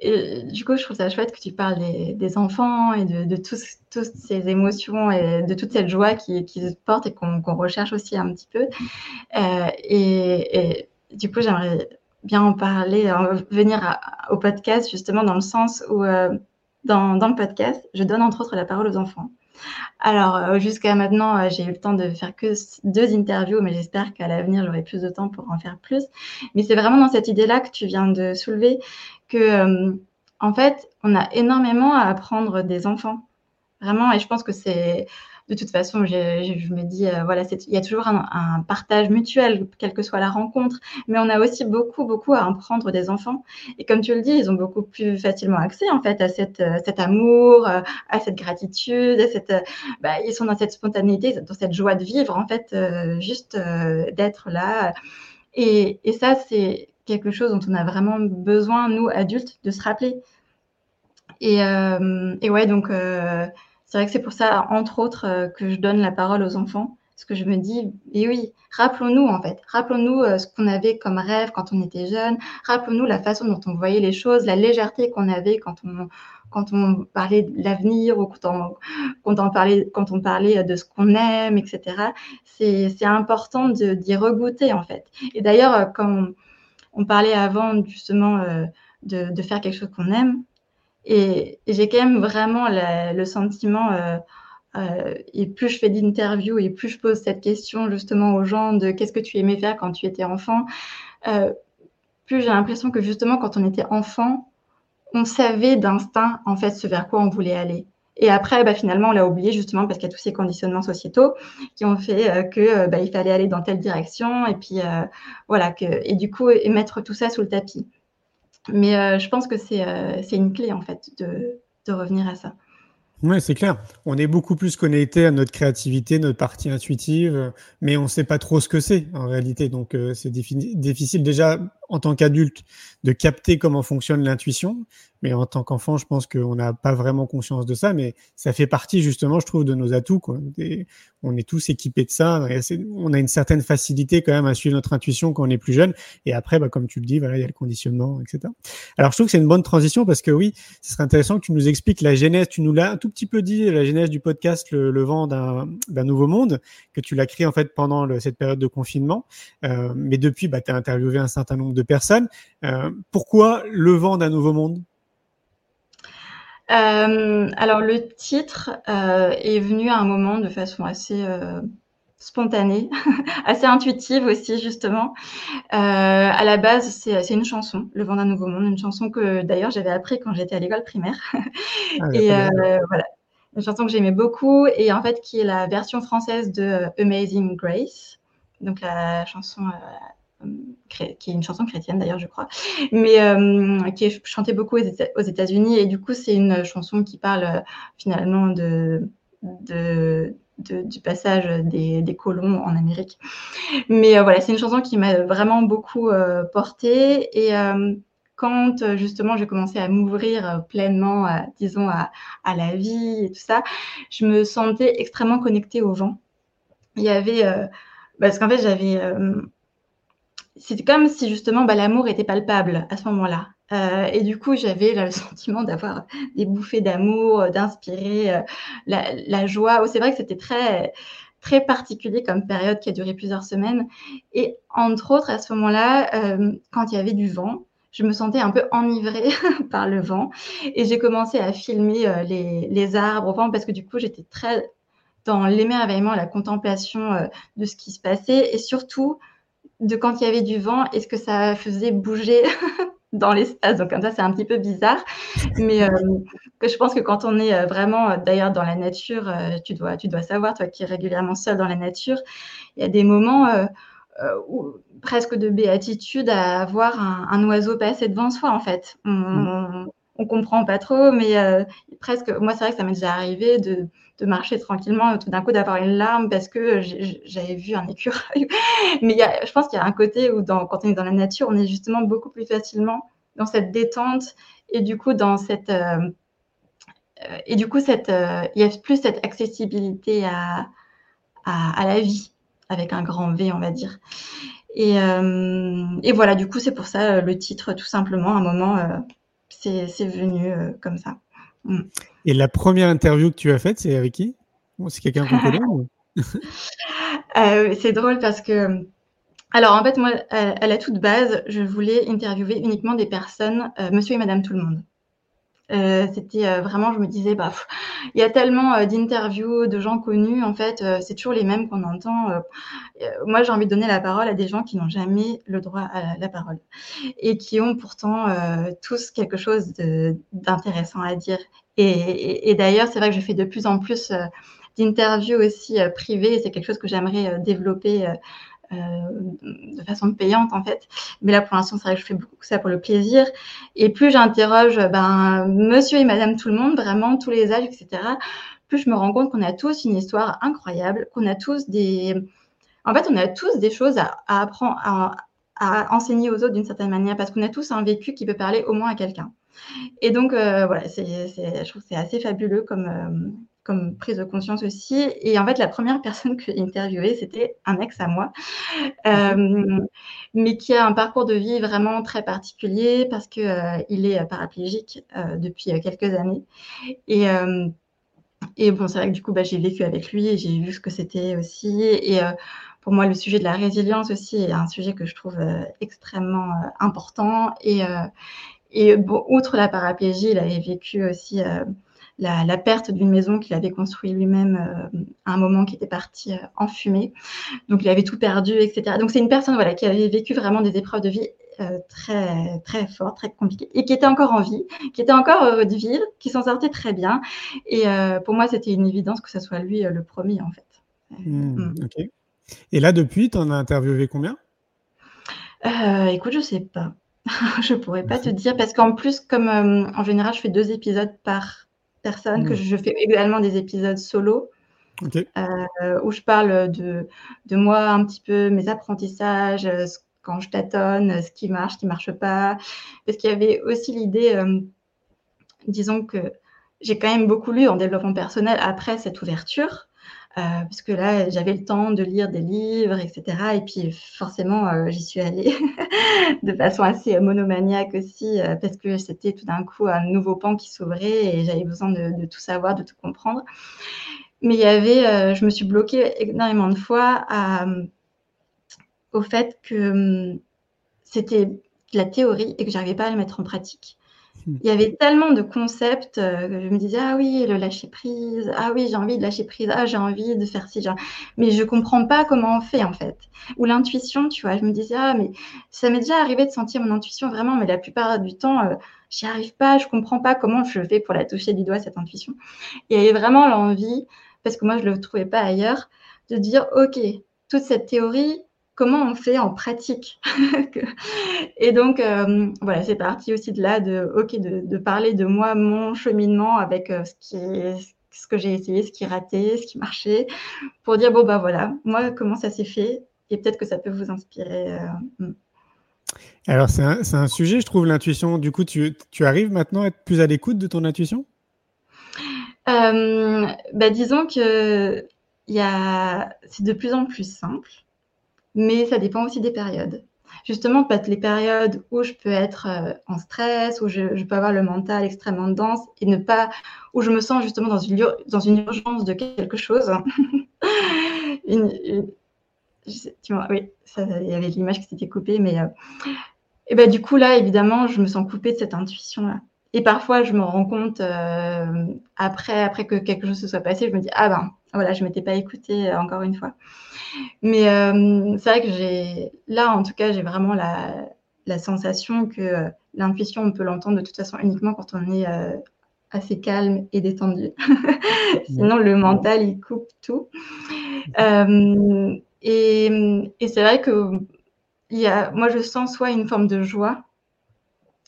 et, du coup, je trouve ça chouette que tu parles des, enfants et de, toutes ces émotions et de toute cette joie qui, qui se porte et qu'on recherche aussi un petit peu. Euh, et, du coup, j'aimerais bien en parler, euh, venir au podcast justement dans le sens où euh, dans, dans, le podcast, je donne entre autres la parole aux enfants. Alors euh, jusqu'à maintenant, j'ai eu le temps de faire que deux interviews, mais j'espère qu'à l'avenir, j'aurai plus de temps pour en faire plus. Mais c'est vraiment dans cette idée-là que tu viens de soulever que, en fait, on a énormément à apprendre des enfants. Vraiment, et je pense que c'est de toute façon, je, me dis, euh, voilà, il y a toujours un, partage mutuel, quelle que soit la rencontre, mais on a aussi beaucoup, beaucoup à apprendre des enfants. Et comme tu le dis, ils ont beaucoup plus facilement accès, en fait, à euh, cet amour, euh, à cette gratitude, à cette, bah, ils sont dans cette spontanéité, dans cette joie de vivre, en fait, juste d'être là. Et, et ça, c'est quelque chose dont on a vraiment besoin, nous, adultes, de se rappeler. Et, et ouais, donc, c'est vrai que c'est pour ça, entre autres, euh, que je donne la parole aux enfants. Parce que je me dis, et oui, rappelons-nous en fait, rappelons-nous euh, ce qu'on avait comme rêve quand on était jeune, rappelons-nous la façon dont on voyait les choses, la légèreté qu'on avait quand on, quand on parlait de l'avenir ou quand on, quand on, parlait, quand on parlait de ce qu'on aime, etc. C'est important d'y regoûter en fait. Et d'ailleurs, euh, quand on, parlait avant justement de, faire quelque chose qu'on aime, et, j'ai quand même vraiment le sentiment, euh, euh, et plus je fais d'interviews et plus je pose cette question justement aux gens de qu'est-ce que tu aimais faire quand tu étais enfant, euh, plus j'ai l'impression que justement quand on était enfant, on savait d'instinct en fait ce vers quoi on voulait aller. Et après, bah, finalement, on l'a oublié justement parce qu'il y a tous ces conditionnements sociétaux qui ont fait que bah, il fallait aller dans telle direction et puis voilà et du coup et mettre tout ça sous le tapis. Mais euh, je pense que euh, c'est une clé, en fait, de, de revenir à ça. Oui, c'est clair. On est beaucoup plus connecté à notre créativité, notre partie intuitive, mais on ne sait pas trop ce que c'est en réalité. Donc, euh, c'est difficile déjà en tant qu'adulte de capter comment fonctionne l'intuition. Mais en tant qu'enfant, je pense qu'on n'a pas vraiment conscience de ça, mais ça fait partie justement, je trouve, de nos atouts. Quoi. on est tous équipés de ça. on a une certaine facilité quand même à suivre notre intuition quand on est plus jeune. Et après, bah, comme tu le dis, voilà, il y a le conditionnement, etc. Alors, je trouve que c'est une bonne transition parce que oui, ce serait intéressant que tu nous expliques la genèse. Tu nous l'as un tout petit peu dit, la genèse du podcast Le, vent d'un nouveau monde, que tu l'as créé en fait pendant cette période de confinement. Euh, mais depuis, bah, tu as interviewé un certain nombre de personnes. Euh, pourquoi Le vent d'un nouveau monde? Euh, alors le titre euh, est venu à un moment de façon assez spontanée, [laughs] assez intuitive aussi justement. Euh, à la base, c'est une chanson, Le vent d'un nouveau monde, une chanson que d'ailleurs j'avais appris quand j'étais à l'école primaire. [laughs] Ah, et euh, voilà, une chanson que j'aimais beaucoup et en fait qui est la version française de Amazing Grace, donc la chanson euh, qui est une chanson chrétienne d'ailleurs, je crois, mais euh, qui est chantée beaucoup aux États-Unis. Et du coup, c'est une chanson qui parle euh, finalement de, du passage des, colons en Amérique. Mais voilà, c'est une chanson qui m'a vraiment beaucoup portée. Et quand justement j'ai commencé à m'ouvrir pleinement, disons, à, à, la vie et tout ça, je me sentais extrêmement connectée au vent. Il y avait, parce qu'en fait, j'avais c'était comme si justement bah, l'amour était palpable à ce moment-là. Euh, et du coup, j'avais le [laughs] sentiment d'avoir des bouffées d'amour, euh, d'inspirer euh, la, joie. Oh, c'est vrai que c'était très, très particulier comme période qui a duré plusieurs semaines. Et entre autres, à ce moment-là, quand il y avait du vent, je me sentais un peu enivrée [laughs] par le vent. Et j'ai commencé à filmer les, les, arbres au vent parce que du coup, j'étais très dans l'émerveillement, la contemplation de ce qui se passait. Et surtout, de quand il y avait du vent est ce que ça faisait bouger [laughs] dans l'espace. Donc comme ça, c'est un petit peu bizarre. Mais euh, je pense que quand on est euh, vraiment, euh, d'ailleurs, dans la nature, tu, dois, tu dois savoir, toi qui es régulièrement seul dans la nature, il y a des moments où, presque de béatitude à voir un, oiseau passer devant soi, en fait. On, mm. on, comprend pas trop, mais presque, moi, c'est vrai que ça m'est déjà arrivé de de marcher tranquillement, tout d'un coup d'avoir une larme parce que j'avais vu un écureuil. [laughs] Mais y a, je pense qu'il y a un côté où quand on est dans la nature, on est justement beaucoup plus facilement dans cette détente et du coup dans cette euh, euh, et du coup cette euh, il y a plus cette accessibilité à, à, la vie avec un grand V on va dire. Et, et voilà, du coup, c'est pour ça le titre, tout simplement. À un moment, c'est venu comme ça. Mm. Et la première interview que tu as faite, c'est avec qui? C'est quelqu'un qu'on connaît [laughs] euh, C'est drôle parce que. Alors, en fait, moi, à, la toute base, je voulais interviewer uniquement des personnes, euh, monsieur et madame tout le monde. Euh, c'était vraiment, je me disais, bah, il y a tellement d'interviews de gens connus, en fait, c'est toujours les mêmes qu'on entend. moi, j'ai envie de donner la parole à des gens qui n'ont jamais le droit à la, parole et qui ont pourtant tous quelque chose d'intéressant à dire. Et, d'ailleurs, c'est vrai que je fais de plus en plus d'interviews aussi privées. C'est quelque chose que j'aimerais développer euh, de façon payante en fait. Mais là pour l'instant c'est vrai que je fais beaucoup ça pour le plaisir. Et plus j'interroge ben, monsieur et madame tout le monde, vraiment tous les âges, etc., plus je me rends compte qu'on a tous une histoire incroyable, qu'on a tous des... En fait on a tous des choses à, apprendre, à, enseigner aux autres d'une certaine manière, parce qu'on a tous un vécu qui peut parler au moins à quelqu'un. Et donc, euh, voilà, je trouve que c'est assez fabuleux comme, euh, comme prise de conscience aussi. Et en fait, la première personne que j'ai interviewée, c'était un ex à moi, euh, mais qui a un parcours de vie vraiment très particulier parce qu'il il est paraplégique depuis quelques années. Et, et bon, c'est vrai que du coup, bah, j'ai vécu avec lui et j'ai vu ce que c'était aussi. Et pour moi, le sujet de la résilience aussi est un sujet que je trouve extrêmement important. Et, et bon, outre la paraplégie, il avait vécu aussi la, perte d'une maison qu'il avait construite lui-même euh, à un moment qui était parti euh, en fumée. Donc il avait tout perdu, etc. Donc c'est une personne voilà, qui avait vécu vraiment des épreuves de vie euh, très très fortes, très compliquées, et qui était encore en vie, qui était encore heureux de vivre, qui s'en sortait très bien. Et pour moi, c'était une évidence que ce soit lui le premier, en fait. Mmh, mmh. Et là, depuis, tu en as interviewé combien? Écoute, je sais pas. [laughs] je pourrais pas te dire parce qu'en plus, comme en général, je fais deux épisodes par personnes, que je fais également des épisodes solo. Euh, où je parle de, de, moi un petit peu, mes apprentissages, euh, quand je tâtonne, ce qui marche, ce qui ne marche pas. Parce qu'il y avait aussi l'idée, euh, disons que j'ai quand même beaucoup lu en développement personnel après cette ouverture. Euh, parce que là, j'avais le temps de lire des livres, etc. Et puis, forcément, euh, j'y suis allée [laughs] de façon assez monomaniaque aussi, euh, parce que c'était tout d'un coup un nouveau pan qui s'ouvrait et j'avais besoin de, tout savoir, de tout comprendre. Mais il y avait, je me suis bloquée énormément de fois au fait que hum, c'était la théorie et que j'arrivais pas à la mettre en pratique. Il y avait tellement de concepts euh, que je me disais, ah oui, le lâcher prise, ah oui, j'ai envie de lâcher prise, ah j'ai envie de faire ci, mais je comprends pas comment on fait en fait. Ou l'intuition, tu vois, je me disais, ah mais ça m'est déjà arrivé de sentir mon intuition vraiment, mais la plupart du temps, euh, j'y arrive pas, je comprends pas comment je fais pour la toucher du doigt, cette intuition. il y avait vraiment l'envie, parce que moi je le trouvais pas ailleurs, de dire, ok, toute cette théorie, comment on fait en pratique. [laughs] et donc, euh, voilà, c'est parti aussi de là, de, parler de moi, mon cheminement avec euh, ce, qui ce que j'ai essayé, ce qui raté, ce qui marchait, pour dire, bon, bah voilà, moi, comment ça s'est fait, et peut-être que ça peut vous inspirer. Euh, hmm. Alors, c'est un, un, sujet, je trouve, l'intuition. Du coup, tu, tu, arrives maintenant à être plus à l'écoute de ton intuition? Bah, Disons que c'est de plus en plus simple mais ça dépend aussi des périodes. Justement, peut-être les périodes où je peux être euh, en stress, où je, peux avoir le mental extrêmement dense et ne pas, où je me sens justement dans une, urgence de quelque chose. [laughs] oui, il y avait l'image qui s'était coupée, mais euh, ben, du coup, là, évidemment, je me sens coupée de cette intuition-là. Et parfois, je me rends compte euh, après, après que quelque chose se soit passé, je me dis ah ben voilà, je m'étais pas écoutée encore une fois. Mais euh, c'est vrai que j'ai, là, en tout cas, j'ai vraiment la, la, sensation que euh, l'intuition, on peut l'entendre de toute façon uniquement quand on est euh, assez calme et détendu. [laughs] Sinon, le mental, il coupe tout. et, et c'est vrai que il y a, moi, je sens soit une forme de joie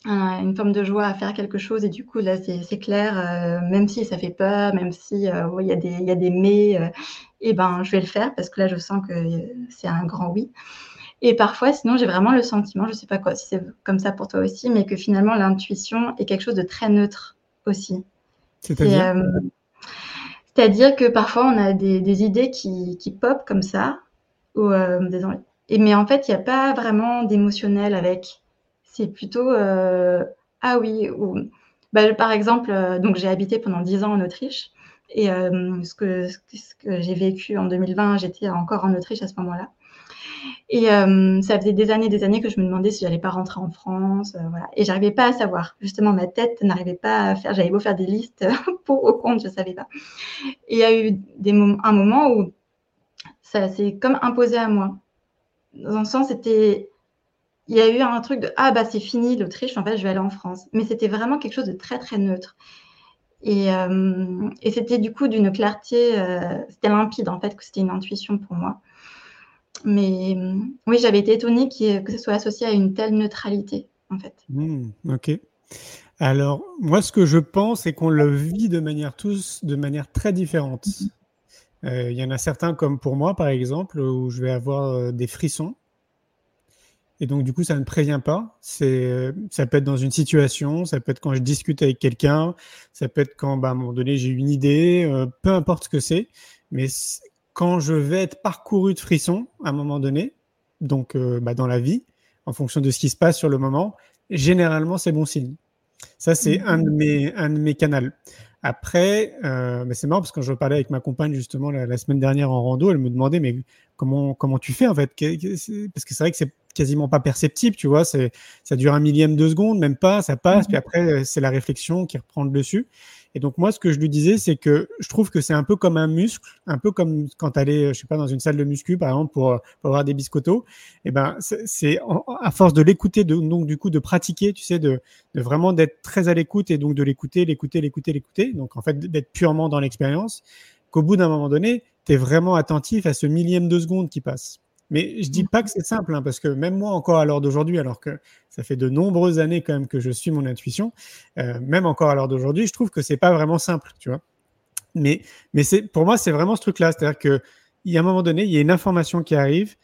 une forme de joie à faire quelque chose et du coup là c'est clair même si ça fait peur même si il y a des y a des mais et eh ben, je vais le faire parce que là, je sens que c'est un grand oui. Et parfois, sinon, j'ai vraiment le sentiment, je ne sais pas quoi, si c'est comme ça pour toi aussi, mais que finalement, l'intuition est quelque chose de très neutre aussi. C'est-à-dire C'est-à-dire que parfois, on a des, idées qui, qui pop comme ça, ou, euh, et, mais en fait, il n'y a pas vraiment d'émotionnel avec. C'est plutôt euh, ah oui, ou bah, par exemple, euh, donc j'ai habité pendant dix ans en Autriche. Et euh, ce que, ce que j'ai vécu en 2020, j'étais encore en Autriche à ce moment-là. Et ça faisait des années, des années que je me demandais si j'allais pas rentrer en France, euh, voilà. Et j'arrivais pas à savoir. Justement, ma tête n'arrivait pas à faire. J'avais beau faire des listes [laughs] pour au compte, je savais pas. Et il y a eu des un moment où ça s'est comme imposé à moi. Dans un sens, c'était, il y a eu un truc de ah bah c'est fini l'Autriche, en fait je vais aller en France. Mais c'était vraiment quelque chose de très très neutre. Euh, et, c'était du coup d'une clarté, euh, c'était limpide en fait, que c'était une intuition pour moi. Mais oui, j'avais été étonnée que ce soit associé à une telle neutralité en fait. Mmh, ok. Alors, moi, ce que je pense, c'est qu'on le vit de manière tous, de manière très différente. Mmh. Euh, il y en a certains, comme pour moi, par exemple, où je vais avoir des frissons et donc, du coup, ça ne prévient pas. C'est, ça peut être dans une situation, ça peut être quand je discute avec quelqu'un, ça peut être quand, bah, à un moment donné, j'ai une idée, euh, peu importe ce que c'est. Mais quand je vais être parcouru de frissons, à un moment donné, donc euh, bah, dans la vie, en fonction de ce qui se passe sur le moment, généralement, c'est bon signe. Ça, c'est mmh. un de mes, un de mes canaux. Après, euh, mais c'est marrant parce que quand je parlais avec ma compagne justement la, semaine dernière en rando, elle me demandait mais comment comment tu fais en fait? Parce que c'est vrai que c'est quasiment pas perceptible, tu vois. C'est ça dure un millième de seconde, même pas, ça passe, puis mmh après c'est la réflexion qui reprend le dessus. Et donc moi, ce que je lui disais, c'est que je trouve que c'est un peu comme un muscle, un peu comme quand tu allais, je sais pas, dans une salle de muscu, par exemple, pour, pour avoir des biscottos. Et eh ben, c'est à force de l'écouter, donc du coup de pratiquer, tu sais, de, de vraiment d'être très à l'écoute et donc de l'écouter, l'écouter, l'écouter, l'écouter. Donc en fait, d'être purement dans l'expérience. Qu'au bout d'un moment donné, tu es vraiment attentif à ce millième de seconde qui passe. Mais je dis pas que c'est simple, hein, parce que même moi encore à l'heure d'aujourd'hui, alors que ça fait de nombreuses années quand même que je suis mon intuition, euh, même encore à l'heure d'aujourd'hui, je trouve que c'est pas vraiment simple, tu vois. Mais, mais c'est, pour moi, c'est vraiment ce truc-là, c'est-à-dire que il y a un moment donné, il y a une information qui arrive,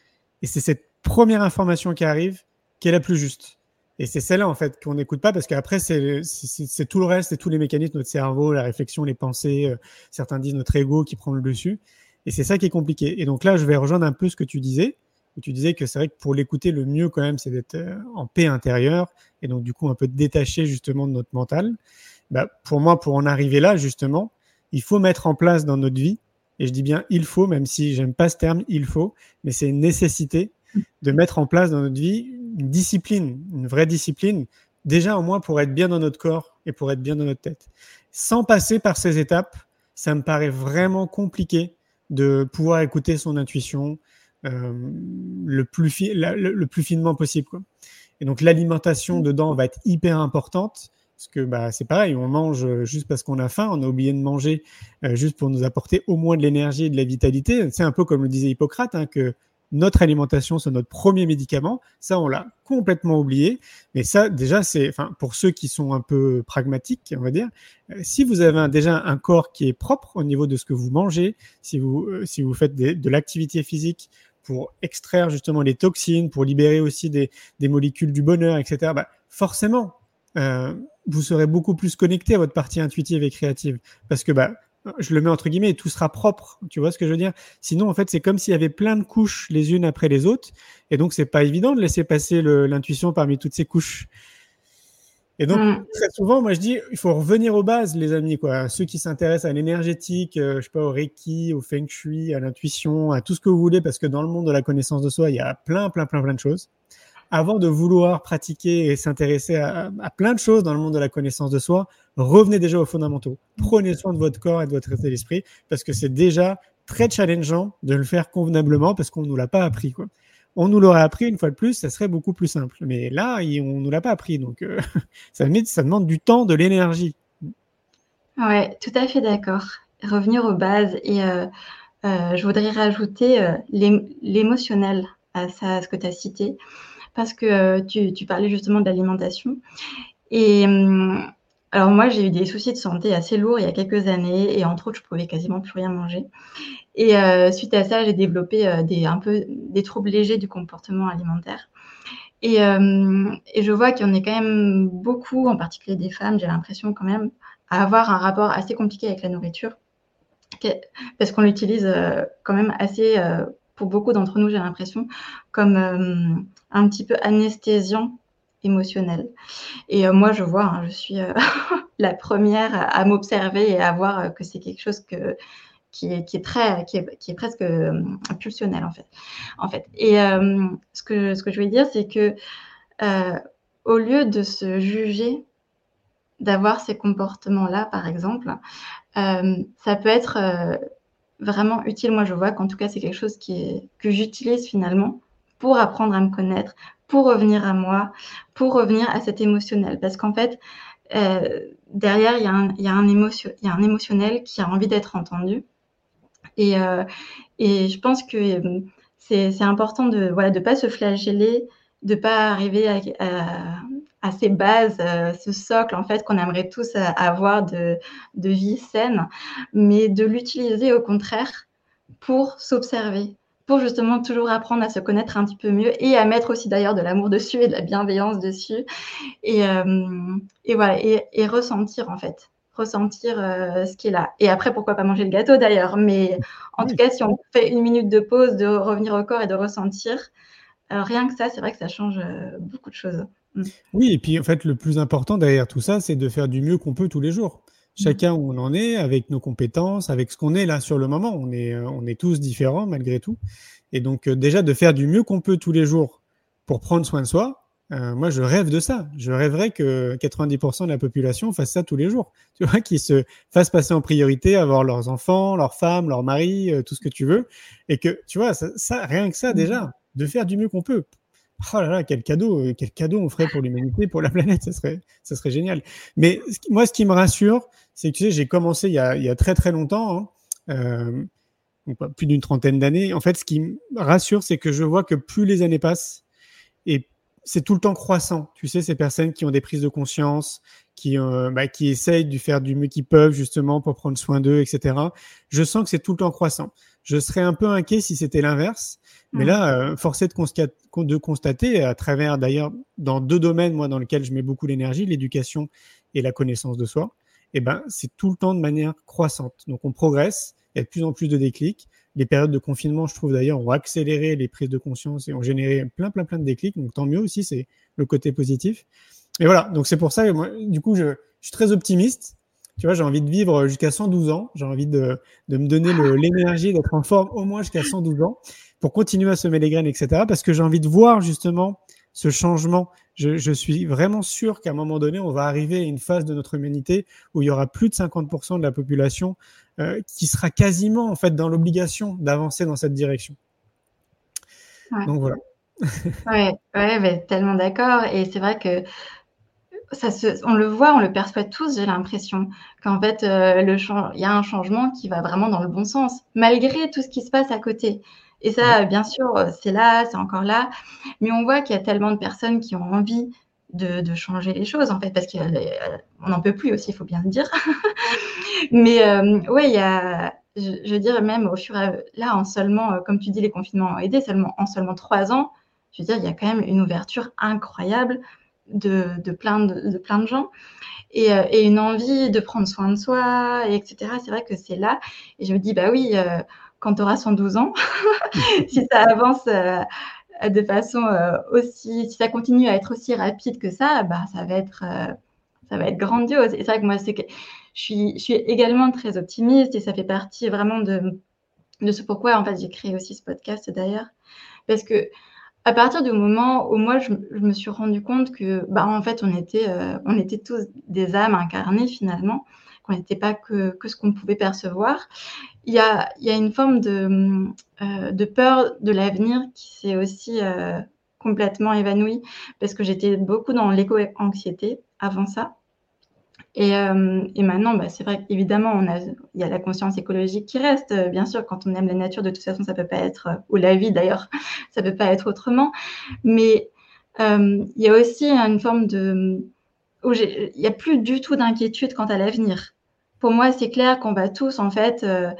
et c'est cette première information qui arrive qui est la plus juste. Et c'est celle-là, en fait, qu'on n'écoute pas parce qu'après, c'est, c'est, tout le reste, c'est tous les mécanismes, notre cerveau, la réflexion, les pensées, euh, certains disent notre ego qui prend le dessus. Et c'est ça qui est compliqué. Et donc là, je vais rejoindre un peu ce que tu disais. Et tu disais que c'est vrai que pour l'écouter, le mieux quand même, c'est d'être euh, en paix intérieure et donc du coup un peu détaché justement de notre mental. Bah, pour moi, pour en arriver là, justement, il faut mettre en place dans notre vie, et je dis bien il faut, même si j'aime pas ce terme, il faut, mais c'est une nécessité de mettre en place dans notre vie une discipline, une vraie discipline déjà au moins pour être bien dans notre corps et pour être bien dans notre tête. Sans passer par ces étapes, ça me paraît vraiment compliqué de pouvoir écouter son intuition euh, le, plus le, plus finement possible. Quoi. Et donc l'alimentation dedans va être hyper importante. Parce que bah, c'est pareil, on mange juste parce qu'on a faim, on a oublié de manger euh, juste pour nous apporter au moins de l'énergie et de la vitalité. C'est un peu comme le disait Hippocrate, hein, que notre alimentation, c'est notre premier médicament. Ça, on l'a complètement oublié. Mais ça, déjà, c'est, enfin, pour ceux qui sont un peu pragmatiques, on va dire, euh, si vous avez déjà un corps qui est propre au niveau de ce que vous mangez, si vous, euh, si vous faites de l'activité physique pour extraire justement les toxines, pour libérer aussi des, des molécules du bonheur, etc., bah, forcément, euh, vous serez beaucoup plus connecté à votre partie intuitive et créative. Parce que, bah, je le mets entre guillemets, tout sera propre. Tu vois ce que je veux dire? Sinon, en fait, c'est comme s'il y avait plein de couches les unes après les autres. Et donc, c'est pas évident de laisser passer l'intuition parmi toutes ces couches. Et donc, mm. très souvent, moi, je dis, il faut revenir aux bases, les amis, quoi. Ceux qui s'intéressent à l'énergétique, euh, je sais pas, au Reiki, au Feng Shui, à l'intuition, à tout ce que vous voulez, parce que dans le monde de la connaissance de soi, il y a plein, plein, plein, plein de choses avant de vouloir pratiquer et s'intéresser à, plein de choses dans le monde de la connaissance de soi, revenez déjà aux fondamentaux. Prenez soin de votre corps et de votre état d'esprit parce que c'est déjà très challengeant de le faire convenablement parce qu'on ne nous l'a pas appris. Quoi. On nous l'aurait appris une fois de plus, ça serait beaucoup plus simple. Mais là, on ne nous l'a pas appris. Donc, euh, [laughs] ça, demande du temps, de l'énergie. Ouais, tout à fait d'accord. Revenir aux bases. Et euh, euh, je voudrais rajouter l'émotionnel à ce que tu as cité parce que euh, tu, parlais justement de l'alimentation. Et hum, alors moi, j'ai eu des soucis de santé assez lourds il y a quelques années et entre autres, je pouvais quasiment plus rien manger. Et euh, suite à ça, j'ai développé euh, des, un peu des troubles légers du comportement alimentaire. Et, hum, et je vois qu'il y en a quand même beaucoup, en particulier des femmes, j'ai l'impression quand même, à avoir un rapport assez compliqué avec la nourriture, parce qu'on l'utilise quand même assez pour beaucoup d'entre nous, j'ai l'impression, comme euh, un petit peu anesthésiant émotionnel. Et euh, moi, je vois, hein, je suis euh, [laughs] la première à, m'observer et à voir que c'est quelque chose qui, est, très, qui est, presque impulsionnel en fait. En fait. Et ce, que, je veux dire, c'est que au lieu de se juger d'avoir ces comportements-là, par exemple, ça peut être vraiment utile. Moi, je vois qu'en tout cas, c'est quelque chose qui que j'utilise finalement pour apprendre à me connaître, pour revenir à moi, pour revenir à cet émotionnel. Parce qu'en fait, euh, derrière, il y, a un, y y a un émotionnel qui a envie d'être entendu. Et, euh, et je pense que euh, c'est important de ne voilà, de pas se flageller, de pas arriver à, à ces bases, euh, ce socle en fait qu'on aimerait tous euh, avoir de, de vie saine, mais de l'utiliser au contraire pour s'observer, pour justement toujours apprendre à se connaître un petit peu mieux et à mettre aussi d'ailleurs de l'amour dessus et de la bienveillance dessus et, euh, et voilà et, ressentir en fait ressentir ce qui est là et après pourquoi pas manger le gâteau d'ailleurs mais en tout cas si on fait une minute de pause de revenir au corps et de ressentir rien que ça c'est vrai que ça change beaucoup de choses. Oui, et puis en fait, le plus important derrière tout ça, c'est de faire du mieux qu'on peut tous les jours. Mm. Chacun où on en est, avec nos compétences, avec ce qu'on est là sur le moment. On est, euh, on est tous différents malgré tout. Et donc, euh, déjà, de faire du mieux qu'on peut tous les jours pour prendre soin de soi, euh, moi, je rêve de ça. Je rêverais que 90% de la population fasse ça tous les jours. [laughs] Tu vois, qu'ils se fassent passer en priorité, avoir leurs enfants, leurs femmes, leurs maris, tout ce que tu veux. Et que, tu vois, ça rien que ça, mm. déjà, de faire du mieux qu'on peut. Oh là là, quel cadeau, euh, quel cadeau on ferait pour l'humanité, pour la planète, ça serait, ça serait génial. Mais moi, ce qui me rassure, c'est que tu sais, j'ai commencé il y, a, il y, a, très très longtemps, hein, euh, plus d'une trentaine d'années. En fait, ce qui me rassure, c'est que je vois que plus les années passent, et c'est tout le temps croissant. Tu sais, ces personnes qui ont des prises de conscience, qui, euh, bah, qui essayent de faire du mieux qu'ils peuvent justement pour prendre soin d'eux, etc. Je sens que c'est tout le temps croissant. Je serais un peu inquiet si c'était l'inverse. Mais mmh. là, euh, forcé de, de, constater, à travers d'ailleurs dans deux domaines, moi, dans lesquels je mets beaucoup d'énergie, l'éducation et la connaissance de soi, eh ben, c'est tout le temps de manière croissante. Donc, on progresse, il y a de plus en plus de déclics. Les périodes de confinement, je trouve d'ailleurs, ont accéléré les prises de conscience et ont généré plein, plein, plein de déclics. Donc, tant mieux aussi, c'est le côté positif. Et voilà, donc c'est pour ça que moi, du coup, je, je suis très optimiste tu vois, j'ai envie de vivre jusqu'à 112 ans. J'ai envie de, de, me donner l'énergie d'être en forme au moins jusqu'à 112 ans pour continuer à semer les graines, etc. Parce que j'ai envie de voir justement ce changement je, suis vraiment sûr qu'à un moment donné, on va arriver à une phase de notre humanité où il y aura plus de 50% de la population euh, qui sera quasiment en fait dans l'obligation d'avancer dans cette direction. Donc voilà. ouais, ouais tellement d'accord. Et c'est vrai que ça se, on le voit, on le perçoit tous, j'ai l'impression qu'en fait, euh, le il y a un changement qui va vraiment dans le bon sens, malgré tout ce qui se passe à côté. Et ça, bien sûr, c'est là, c'est encore là. Mais on voit qu'il y a tellement de personnes qui ont envie de, changer les choses, en fait, parce qu'on n'en peut plus aussi, il faut bien le dire. [laughs] Mais euh, ouais, il y a, je, veux dire, même au fur et à là, en seulement, euh, comme tu dis, les confinements ont aidé, seulement, en seulement trois ans, je veux dire, il y a quand même une ouverture incroyable de, plein, de, plein de gens. Et, euh, et, une envie de prendre soin de soi, etc. C'est vrai que c'est là. Et je me dis, bah oui, quand tu auras 112 ans, [laughs] si ça avance euh, de façon euh, aussi, si ça continue à être aussi rapide que ça, bah, ça va être, euh, ça va être grandiose. Et c'est vrai que moi, c'est que je suis, je suis également très optimiste et ça fait partie vraiment de, de ce pourquoi, en fait, j'ai créé aussi ce podcast d'ailleurs. Parce que à partir du moment où moi, je, me suis rendu compte que, bah, en fait, on était, on était tous des âmes incarnées finalement qu'on n'était pas que, que ce qu'on pouvait percevoir il y a, y a, une forme de, euh, de peur de l'avenir qui s'est aussi euh, complètement évanouie parce que j'étais beaucoup dans l'éco-anxiété avant ça. Et, euh, et maintenant, bah, c'est vrai qu'évidemment, il y a la conscience écologique qui reste. Bien sûr, quand on aime la nature, de toute façon, ça peut pas être, ou la vie d'ailleurs, [laughs] ça peut pas être autrement. Mais il y a aussi une forme de... il n'y a plus du tout d'inquiétude quant à l'avenir pour moi, c'est clair qu'on va tous, en fait, euh,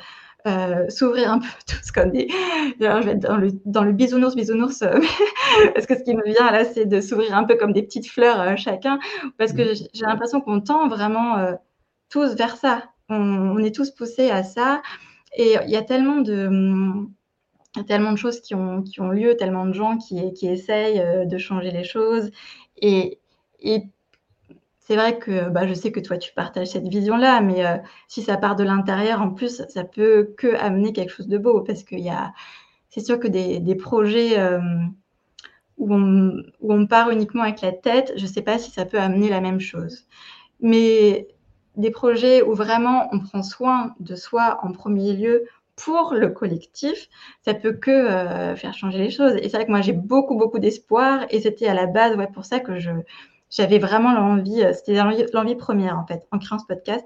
euh, s'ouvrir un peu tous comme des. je vais être dans le, dans le bisounours, bisounours, euh, [laughs] parce que ce qui me vient là, c'est de s'ouvrir un peu comme des petites fleurs chacun, parce que mmh. j'ai l'impression qu'on tend vraiment tous vers ça. On, est tous poussés à ça. Et il y a tellement de. tellement de choses qui ont, qui ont lieu, tellement de gens qui, qui essayent de changer les choses. Et, et c'est vrai que bah, je sais que toi, tu partages cette vision-là, mais euh, si ça part de l'intérieur, en plus, ça peut que amener quelque chose de beau, parce a, c'est sûr que des, projets euh, où, on, où, on, part uniquement avec la tête, je ne sais pas si ça peut amener la même chose. Mais des projets où vraiment on prend soin de soi en premier lieu pour le collectif, ça peut que euh, faire changer les choses. Et c'est vrai que moi, j'ai beaucoup, beaucoup d'espoir, et c'était à la base ouais, pour ça que je j'avais vraiment l'envie, euh, c'était l'envie première en fait, en créant ce podcast,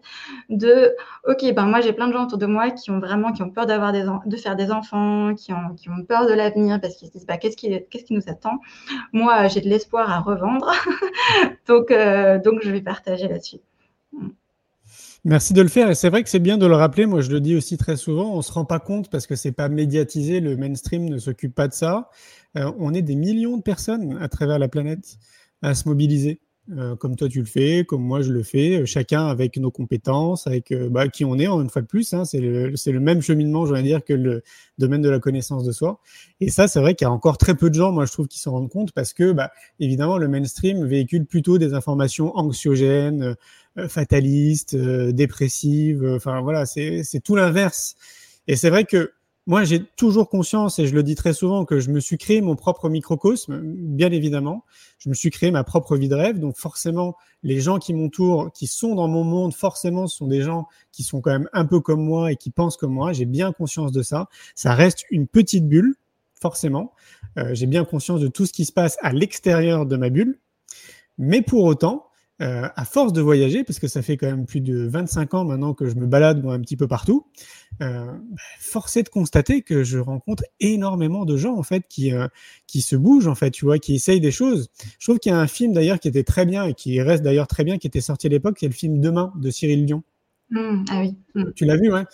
de ok, ben moi j'ai plein de gens autour de moi qui ont vraiment, qui ont peur d'avoir des, de faire des enfants, qui ont, qui ont peur de l'avenir parce qu'ils se disent bah, qu'est-ce qui, qu'est-ce qui nous attend? Moi j'ai de l'espoir à revendre, [laughs] donc euh, donc je vais partager là-dessus. Merci de le faire et c'est vrai que c'est bien de le rappeler. Moi, je le dis aussi très souvent. On se rend pas compte parce que c'est pas médiatisé. Le mainstream ne s'occupe pas de ça. Euh, on est des millions de personnes à travers la planète à se mobiliser. Euh, comme toi tu le fais, comme moi je le fais, euh, chacun avec nos compétences, avec euh, bah, qui on est, une fois de plus. Hein, c'est le, le, même cheminement, je veux dire, que le domaine de la connaissance de soi. Et ça, c'est vrai qu'il y a encore très peu de gens, moi je trouve, qui s'en rendent compte parce que, bah, évidemment, le mainstream véhicule plutôt des informations anxiogènes, fatalistes, dépressives. Enfin voilà, c'est tout l'inverse. Et c'est vrai que moi, j'ai toujours conscience, et je le dis très souvent, que je me suis créé mon propre microcosme, bien évidemment. Je me suis créé ma propre vie de rêve. Donc, forcément, les gens qui m'entourent, qui sont dans mon monde, forcément, ce sont des gens qui sont quand même un peu comme moi et qui pensent comme moi. J'ai bien conscience de ça. Ça reste une petite bulle, forcément. Euh, j'ai bien conscience de tout ce qui se passe à l'extérieur de ma bulle. Mais pour autant, euh, à force de voyager, parce que ça fait quand même plus de 25 ans maintenant que je me balade moi, un petit peu partout, euh, bah, force est de constater que je rencontre énormément de gens en fait qui euh, qui se bougent en fait, tu vois, qui essayent des choses. Je trouve qu'il y a un film d'ailleurs qui était très bien et qui reste d'ailleurs très bien, qui était sorti à l'époque, c'est le film Demain de Cyril Dion. Mmh, ah oui. Mmh. Tu l'as vu, ouais.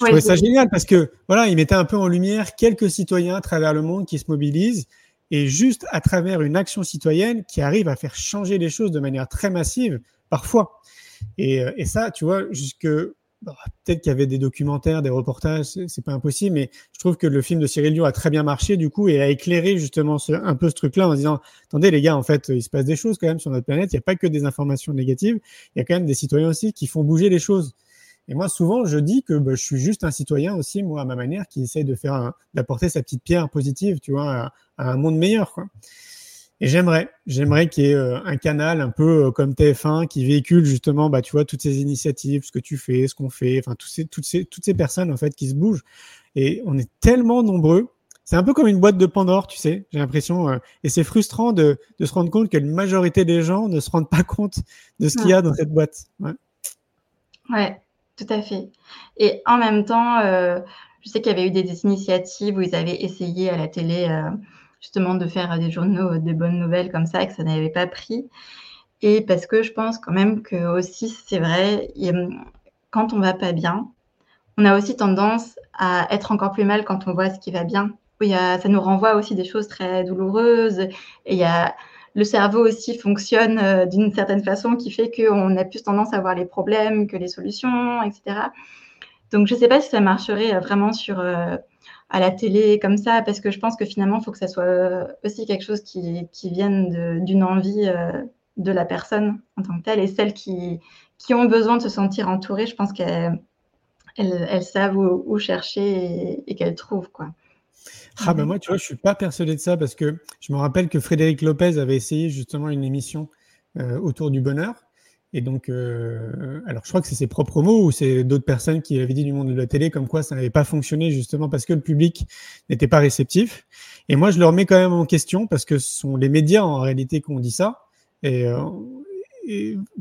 Je trouvais ça génial parce que voilà, il mettait un peu en lumière quelques citoyens à travers le monde qui se mobilisent et juste à travers une action citoyenne qui arrive à faire changer les choses de manière très massive, parfois. Et, euh, et ça, tu vois, jusque peut-être qu'il y avait des documentaires, des reportages, c'est pas impossible, mais je trouve que le film de Cyril Dion a très bien marché du coup et a éclairé justement ce, un peu ce truc-là en disant attendez les gars, en fait, il se passe des choses quand même sur notre planète. Il n'y a pas que des informations négatives, il y a quand même des citoyens aussi qui font bouger les choses. Et moi, souvent, je dis que bah, je suis juste un citoyen aussi, moi, à ma manière, qui essaye de faire, d'apporter sa petite pierre positive, tu vois, à, un monde meilleur, quoi. Et j'aimerais, j'aimerais qu'il y ait euh, un canal un peu euh, comme TF1 qui véhicule justement, bah, tu vois, toutes ces initiatives, ce que tu fais, ce qu'on fait, enfin, tous ces, toutes, ces, toutes ces personnes en fait qui se bougent. Et on est tellement nombreux. C'est un peu comme une boîte de Pandore, tu sais, j'ai l'impression. Euh, et c'est frustrant de, de, se rendre compte que la majorité des gens ne se rendent pas compte de ce qu'il y a dans cette boîte. Ouais. ouais. Tout à fait. Et en même temps, euh, je sais qu'il y avait eu des, initiatives où ils avaient essayé à la télé. Euh, justement de faire des journaux des bonnes nouvelles comme ça et que ça n'avait pas pris. Et parce que je pense quand même que aussi, c'est vrai, quand on va pas bien, on a aussi tendance à être encore plus mal quand on voit ce qui va bien. Oui, ça nous renvoie aussi des choses très douloureuses. Et il y a, le cerveau aussi fonctionne euh, d'une certaine façon qui fait qu'on a plus tendance à voir les problèmes que les solutions, etc. Donc, je ne sais pas si ça marcherait euh, vraiment sur, à la télé comme ça, parce que je pense que finalement, il faut que ça soit aussi quelque chose qui, qui vienne d'une envie euh, de la personne en tant que telle. Et celles qui, qui ont besoin de se sentir entourées, je pense qu'elles elles, savent où, chercher et, qu'elles trouvent. Quoi. Ah ben moi, tu vois, je suis pas persuadé de ça parce que je me rappelle que Frédéric Lopez avait essayé justement une émission euh, autour du bonheur. Et donc, euh, alors je crois que c'est ses propres mots ou c'est d'autres personnes qui avaient dit du monde de la télé comme quoi ça n'avait pas fonctionné justement parce que le public n'était pas réceptif. Et moi, je le remets quand même en question parce que ce sont les médias en réalité qui ont dit ça. Et, euh,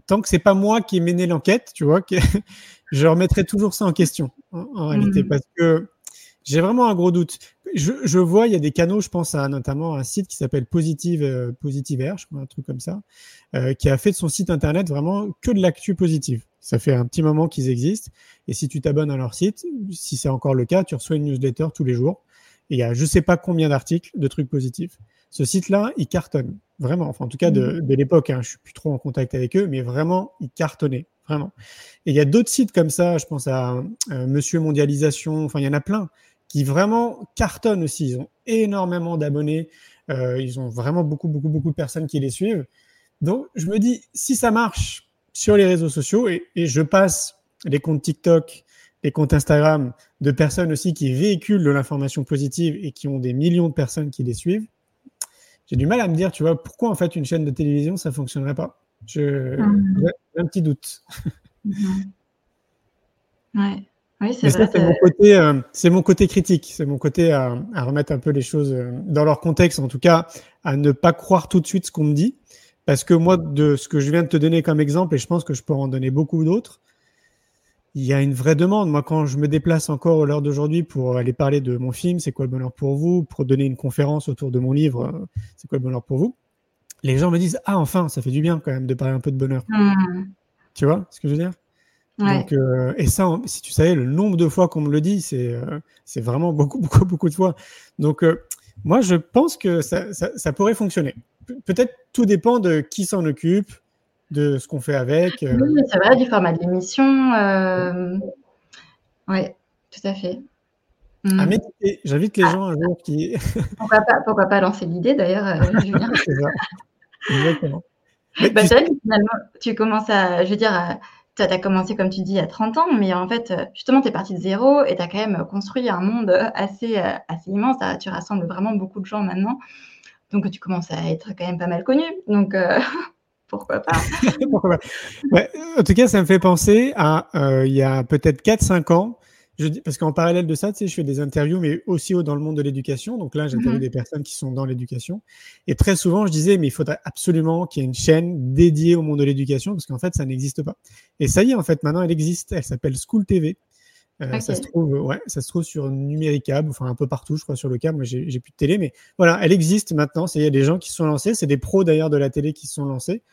tant que c'est pas moi qui ai mené l'enquête, tu vois, que [laughs] je remettrai toujours ça en question en, réalité mmh. parce que j'ai vraiment un gros doute. Je, je, vois, il y a des canaux, je pense à notamment un site qui s'appelle Positive, euh, Positive Air, je crois, un truc comme ça, euh, qui a fait de son site internet vraiment que de l'actu positive. Ça fait un petit moment qu'ils existent. Et si tu t'abonnes à leur site, si c'est encore le cas, tu reçois une newsletter tous les jours. Et il y a je sais pas combien d'articles de trucs positifs. Ce site-là, il cartonne. Vraiment. Enfin, en tout cas, de, mmh. de l'époque, hein, je suis plus trop en contact avec eux, mais vraiment, il cartonnait. Vraiment. Et il y a d'autres sites comme ça, je pense à euh, Monsieur Mondialisation, enfin, il y en a plein qui vraiment cartonnent aussi. Ils ont énormément d'abonnés. Euh, ils ont vraiment beaucoup, beaucoup, beaucoup de personnes qui les suivent. Donc, je me dis, si ça marche sur les réseaux sociaux, et, je passe les comptes TikTok, les comptes Instagram de personnes aussi qui véhiculent de l'information positive et qui ont des millions de personnes qui les suivent, j'ai du mal à me dire, tu vois, pourquoi en fait une chaîne de télévision, ça fonctionnerait pas? Je, mmh. J'ai un petit doute. Mmh. Ouais. Oui, c'est c'est mon, côté, euh, c'est mon côté critique, c'est mon côté à, à, remettre un peu les choses euh, dans leur contexte, en tout cas à ne pas croire tout de suite ce qu'on me dit, parce que moi, de ce que je viens de te donner comme exemple, et je pense que je peux en donner beaucoup d'autres, il y a une vraie demande. Moi, quand je me déplace encore à l'heure d'aujourd'hui pour aller parler de mon film, c'est quoi le bonheur pour vous, pour donner une conférence autour de mon livre, euh, c'est quoi le bonheur pour vous, les gens me disent ah enfin, ça fait du bien quand même de parler un peu de bonheur. Mmh. Tu vois ce que je veux dire? Donc, euh, et ça, si tu savais le nombre de fois qu'on me le dit, c'est euh, c'est vraiment beaucoup, [laughs] beaucoup, beaucoup de fois. Donc, euh, moi, je pense que ça, ça, ça pourrait fonctionner. Peut-être tout dépend de qui s'en occupe, de ce qu'on fait avec. Oui, c'est vrai, du format de l'émission. Oui, tout à fait. À mm. J'invite les ah. gens un jour qui. [laughs] pourquoi, pas, pourquoi pas lancer l'idée d'ailleurs, Julien [laughs] Exactement. Bah, c'est vrai finalement, tu commences à, je veux dire, à tu as commencé, comme tu dis, à 30 ans, mais en fait, justement, tu es parti de zéro et tu as quand même construit un monde assez, assez immense. Tu rassembles vraiment beaucoup de gens maintenant. Donc, tu commences à être quand même pas mal connu. Donc, euh, [laughs] pourquoi pas? [laughs] Pourquoi pas? En tout cas, ça me fait penser à euh, il y a peut-être 4-5 ans, je dis, parce qu'en parallèle de ça, tu sais, je fais des interviews, mais aussi dans le monde de l'éducation. Donc là, j'interviewe mmh des personnes qui sont dans l'éducation. Et très souvent, je disais, mais il faudrait absolument qu'il y ait une chaîne dédiée au monde de l'éducation, parce qu'en fait, ça n'existe pas. Et ça y est, en fait, maintenant, elle existe. Elle s'appelle School TV. Euh, ça se trouve, ouais, ça se trouve sur Numéricable, enfin un peu partout, je crois, sur le câble. Moi, j'ai plus de télé, mais voilà, elle existe maintenant. Il y a des gens qui se sont lancés. C'est des pros d'ailleurs de la télé qui se sont lancés.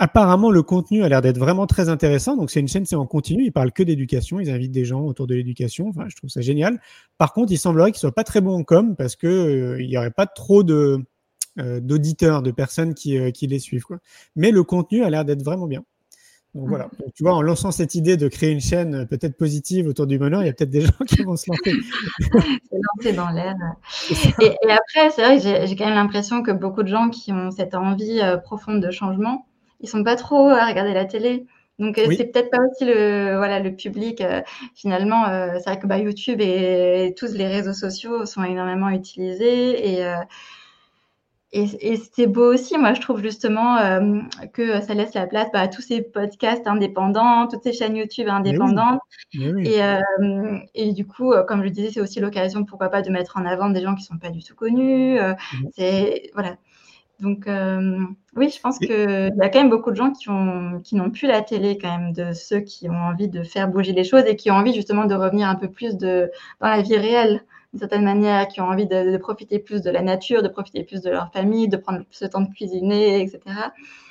Apparemment, le contenu a l'air d'être vraiment très intéressant. Donc, c'est une chaîne, c'est en continu. Ils parlent que d'éducation. Ils invitent des gens autour de l'éducation. Enfin, je trouve ça génial. Par contre, il semblerait qu'ils soient pas très bons en com parce que euh, il y aurait pas trop de euh, d'auditeurs, de personnes qui, euh, qui les suivent. Quoi. Mais le contenu a l'air d'être vraiment bien. Donc voilà. Donc, tu vois, en lançant cette idée de créer une chaîne peut-être positive autour du bonheur, il y a peut-être des [laughs] gens qui vont se lancer. [laughs] c'est lancé dans l'air. Et, et, après, c'est vrai que j'ai quand même l'impression que beaucoup de gens qui ont cette envie profonde de changement, ils sont pas trop à regarder la télé. Donc euh, c'est peut-être pas aussi le voilà le public euh, finalement euh, c'est vrai que bah, YouTube et, tous les réseaux sociaux sont énormément utilisés et et, c'est beau aussi, moi je trouve justement euh, que ça laisse la place bah, à tous ces podcasts indépendants, toutes ces chaînes YouTube indépendantes. Et, euh, et, du coup, euh, comme je le disais, c'est aussi l'occasion, pourquoi pas, de mettre en avant des gens qui ne sont pas du tout connus. C'est voilà. Donc oui, je pense qu'il y a quand même beaucoup de gens qui ont qui n'ont plus la télé quand même, de ceux qui ont envie de faire bouger les choses et qui ont envie justement de revenir un peu plus de dans la vie réelle d'une certaine manière, qui ont envie de, profiter plus de la nature, de profiter plus de leur famille, de prendre plus de temps de cuisiner, etc.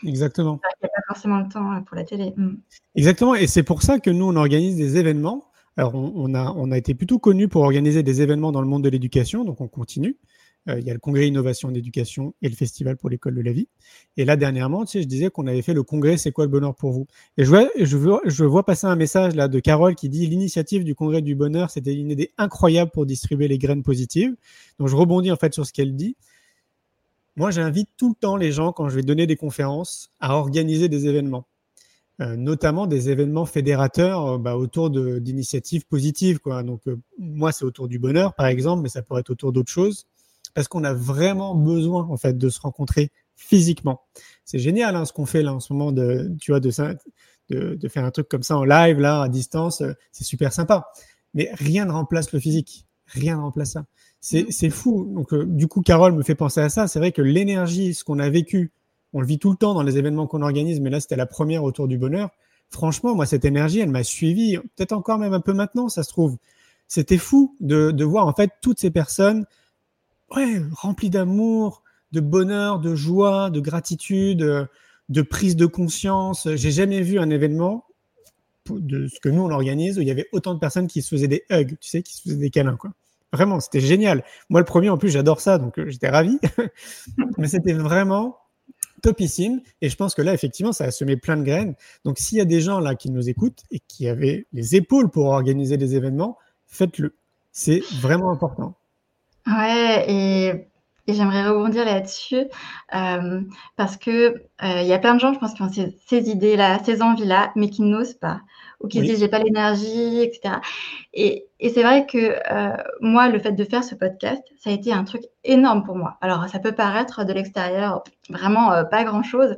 Exactement. Il n'y a pas forcément le temps pour la télé. Mm. Exactement, et c'est pour ça que nous, on organise des événements. Alors, on, a, on a été plutôt connus pour organiser des événements dans le monde de l'éducation, donc on continue. Euh, il y a le congrès innovation d'éducation et le festival pour l'école de la vie. Et là, dernièrement, tu je disais qu'on avait fait le congrès C'est quoi le bonheur pour vous? Et je vois, je, vois, passer un message là de Carole qui dit l'initiative du congrès du bonheur, c'était une idée incroyable pour distribuer les graines positives. Donc, je rebondis en fait sur ce qu'elle dit. Moi, j'invite tout le temps les gens, quand je vais donner des conférences, à organiser des événements. Euh, notamment des événements fédérateurs euh, bah, autour d'initiatives positives. Donc, moi, c'est autour du bonheur, par exemple, mais ça pourrait être autour d'autres choses parce qu'on a vraiment besoin en fait de se rencontrer physiquement. C'est génial hein, ce qu'on fait là en ce moment de tu vois de, de, de faire un truc comme ça en live là à distance, euh, c'est super sympa. Mais rien ne remplace le physique, rien ne remplace ça. C'est mm. fou. Donc euh, du coup Carole me fait penser à ça. C'est vrai que l'énergie, ce qu'on a vécu, on le vit tout le temps dans les événements qu'on organise, mais là c'était la première autour du bonheur. Franchement, moi cette énergie, elle m'a suivi, peut-être encore même un peu maintenant, ça se trouve. C'était fou de, de voir en fait toutes ces personnes ouais, rempli d'amour, de bonheur, de joie, de gratitude, euh, de prise de conscience. J'ai jamais vu un événement de ce que nous on organise où il y avait autant de personnes qui se faisaient des hugs, tu sais, qui se faisaient des câlins. Vraiment, c'était génial. Moi, le premier, en plus, j'adore ça, donc euh, j'étais ravi. [laughs] Mais c'était vraiment topissime. Et je pense que là, effectivement, ça a semé plein de graines. Donc, s'il y a des gens là qui nous écoutent et qui avaient les épaules pour organiser des événements, faites-le. C'est vraiment important. Ouais, et, j'aimerais rebondir là-dessus euh, parce que euh, il y a plein de gens, je pense, qui ont ces, idées-là, ces envies-là, mais qui n'osent pas ou qui se disent j'ai pas l'énergie, etc. Et, c'est vrai que euh, moi, le fait de faire ce podcast, ça a été un truc énorme pour moi. Alors, ça peut paraître de l'extérieur vraiment pas grand-chose,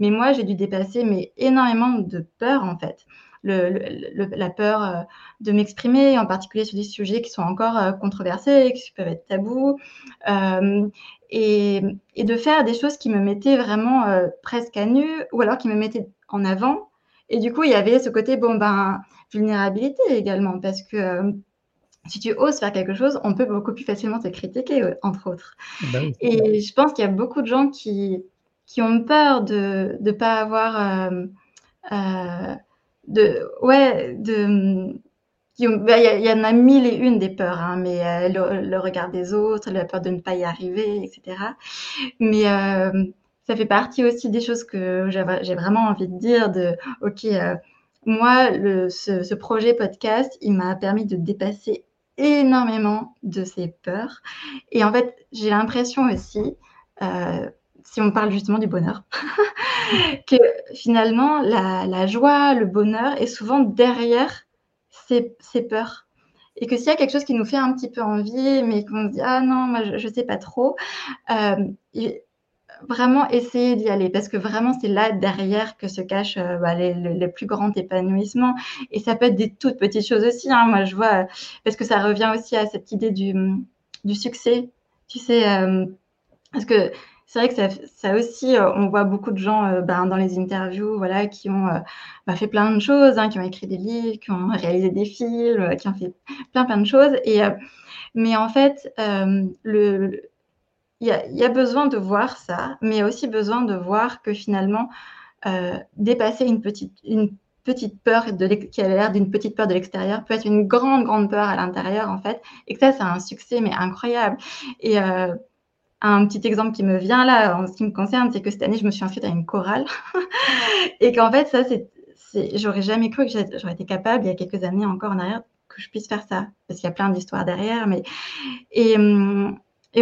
mais moi, j'ai dû dépasser mais énormément de peur en fait la peur euh, de m'exprimer, en particulier sur des sujets qui sont encore euh, controversés, qui peuvent être tabous, euh, et, de faire des choses qui me mettaient vraiment presque à nu, ou alors qui me mettaient en avant. Et du coup, il y avait ce côté, bon, ben, vulnérabilité également, parce que si tu oses faire quelque chose, on peut beaucoup plus facilement te critiquer, entre autres. Bah et je pense qu'il y a beaucoup de gens qui, qui ont peur de ne pas avoir ouais de bah, il y, en a mille et une des peurs, hein, mais euh, le, regard des autres, la peur de ne pas y arriver, etc. Mais euh, ça fait partie aussi des choses que j'ai vraiment envie de dire. De ok, euh, moi, le, ce, projet podcast, il m'a permis de dépasser énormément de ces peurs. Et en fait, j'ai l'impression aussi, si on parle justement du bonheur, [laughs] que finalement, la, joie, le bonheur est souvent derrière ces, peurs. Et que s'il y a quelque chose qui nous fait un petit peu envie, mais qu'on se dit ah non, moi je ne sais pas trop, euh, vraiment essayer d'y aller parce que vraiment c'est là derrière que se cache euh, bah, le, plus grand épanouissement. Et ça peut être des toutes petites choses aussi. Hein. Moi je vois, parce que ça revient aussi à cette idée du, du succès. Tu sais, euh, parce que c'est vrai que ça, aussi, euh, on voit beaucoup de gens euh, ben, dans les interviews voilà, qui ont euh, bah, fait plein de choses, hein, qui ont écrit des livres, qui ont réalisé des films, qui ont fait plein plein de choses. Et, mais en fait, il y, a, besoin de voir ça, mais il y a aussi besoin de voir que finalement, dépasser une petite, une petite peur qui a l'air d'une petite peur de l'extérieur peut être une grande, grande peur à l'intérieur, en fait. Et que ça, c'est un succès, mais incroyable. Et un petit exemple qui me vient là en ce qui me concerne, c'est que cette année, je me suis inscrite à une chorale [laughs] et qu'en fait, ça, j'aurais jamais cru que j'aurais été capable, il y a quelques années encore en arrière, que je puisse faire ça, parce qu'il y a plein d'histoires derrière. Mais... Et,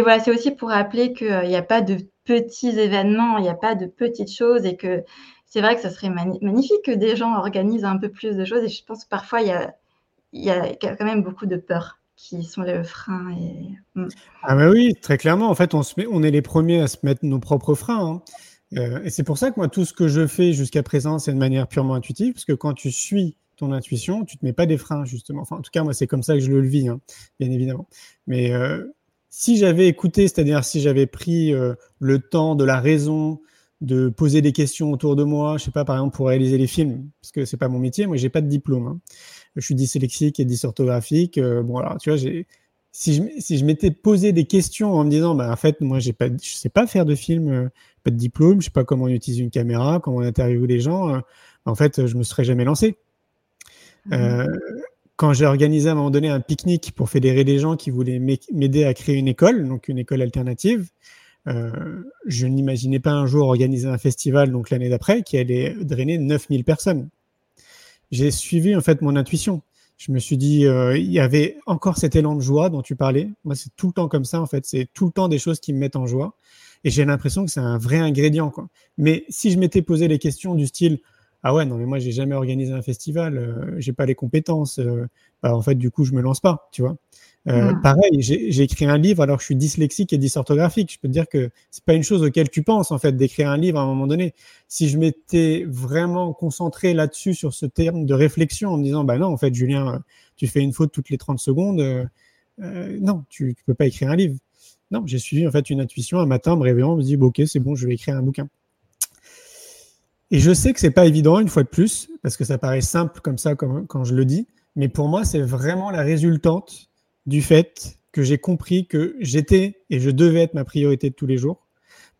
voilà, c'est aussi pour rappeler qu'il n'y a pas de petits événements, il n'y a pas de petites choses et que c'est vrai que ça serait magnifique que des gens organisent un peu plus de choses. Et je pense que parfois, il y a quand même beaucoup de peur qui sont le frein. Et... Mm. Ah bah oui, très clairement. En fait, on, se met, on est les premiers à se mettre nos propres freins. Hein. Euh, et c'est pour ça que moi, tout ce que je fais jusqu'à présent, c'est de manière purement intuitive, parce que quand tu suis ton intuition, tu te mets pas des freins, justement. Enfin, en tout cas, moi, c'est comme ça que je le vis, hein, bien évidemment. Mais euh, si j'avais écouté, c'est-à-dire si j'avais pris euh, le temps de la raison, de poser des questions autour de moi, je sais pas, par exemple, pour réaliser les films, parce que c'est pas mon métier, moi, j'ai pas de diplôme. Hein. Je suis dyslexique et dysorthographique. bon, alors, tu vois, j'ai si je, si je m'étais posé des questions en me disant, bah, en fait, moi, j'ai pas, je sais pas faire de film, pas de diplôme, je sais pas comment on utilise une caméra, comment on interviewe les gens, bah, en fait, je me serais jamais lancé. Mmh. Euh, quand j'ai organisé à un moment donné un pique-nique pour fédérer des gens qui voulaient m'aider à créer une école, donc une école alternative, euh, je n'imaginais pas un jour organiser un festival, donc l'année d'après, qui allait drainer 9000 personnes. J'ai suivi en fait mon intuition je me suis dit, euh, il y avait encore cet élan de joie dont tu parlais. Moi, c'est tout le temps comme ça, en fait. C'est tout le temps des choses qui me mettent en joie. Et j'ai l'impression que c'est un vrai ingrédient, quoi. Mais si je m'étais posé les questions du style, ah ouais, non, mais moi, j'ai jamais organisé un festival, euh, j'ai pas les compétences, euh, bah, en fait, du coup, je me lance pas, tu vois. Euh, mmh. Pareil, j'ai écrit un livre alors que je suis dyslexique et dysorthographique. Je peux te dire que c'est pas une chose auquel tu penses en fait d'écrire un livre à un moment donné. Si je m'étais vraiment concentré là-dessus sur ce terme de réflexion en me disant bah non en fait Julien, tu fais une faute toutes les 30 secondes, euh, euh, non tu, tu peux pas écrire un livre. Non, j'ai suivi en fait une intuition un matin, me réveillant, je me dis bon, ok c'est bon, je vais écrire un bouquin. Et je sais que c'est pas évident une fois de plus parce que ça paraît simple comme ça comme, quand je le dis, mais pour moi c'est vraiment la résultante du fait que j'ai compris que j'étais et je devais être ma priorité de tous les jours.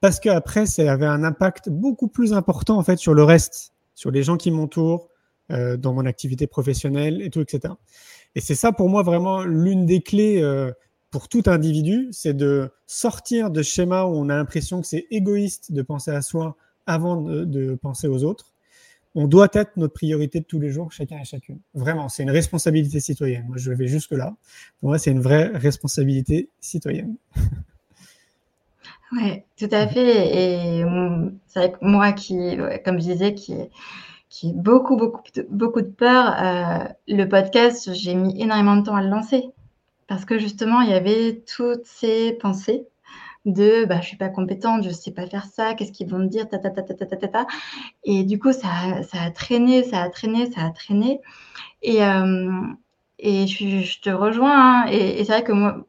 Parce qu'après, ça avait un impact beaucoup plus important en fait sur le reste, sur les gens qui m'entourent, euh, dans mon activité professionnelle et tout, etc. Et c'est ça pour moi vraiment l'une des clés euh, pour tout individu, c'est de sortir de schéma où on a l'impression que c'est égoïste de penser à soi avant de penser aux autres on doit être notre priorité de tous les jours, chacun et chacune. Vraiment, c'est une responsabilité citoyenne. Moi, je vais jusque-là. Pour moi, c'est une vraie responsabilité citoyenne. Oui, tout à fait. Et c'est vrai que moi, qui, comme je disais, qui, ai beaucoup, beaucoup, beaucoup de peur, euh, le podcast, j'ai mis énormément de temps à le lancer. Parce que justement, il y avait toutes ces pensées de bah, je suis pas compétente, je sais pas faire ça, qu'est-ce qu'ils vont me dire, ta, ta, ta, ta, ta, ta, ta. Et du coup, ça, ça a traîné, ça a traîné, ça a traîné. Et, euh, et je, je, te rejoins. Hein. et, c'est vrai que moi,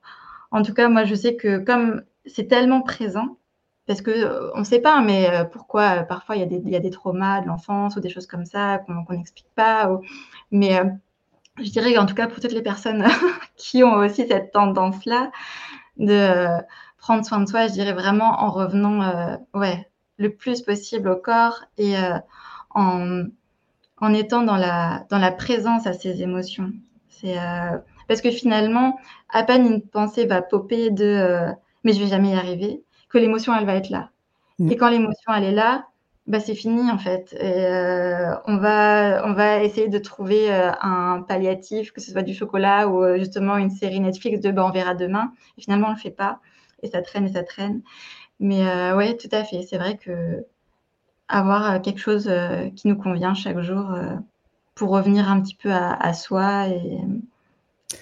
en tout cas, moi, je sais que comme c'est tellement présent, parce que euh, on ne sait pas, mais euh, pourquoi parfois il y, y a des traumas de l'enfance ou des choses comme ça qu'on n'explique pas. Mais je dirais qu'en tout cas, pour toutes les personnes [laughs] qui ont aussi cette tendance-là, de prendre soin de soi, je dirais vraiment en revenant euh, ouais, le plus possible au corps et euh, en, en, étant dans la, dans la présence à ses émotions. C'est euh, parce que finalement, à peine une pensée va popper de mais je vais jamais y arriver, que l'émotion elle va être là. Mm. Et quand l'émotion elle est là, bah, c'est fini en fait. Et, on, va, on va essayer de trouver un palliatif, que ce soit du chocolat ou justement une série Netflix de bah, on verra demain. Et finalement, on ne le fait pas et ça traîne et ça traîne. Mais euh, ouais, tout à fait. C'est vrai que avoir euh, quelque chose euh, qui nous convient chaque jour pour revenir un petit peu à, soi et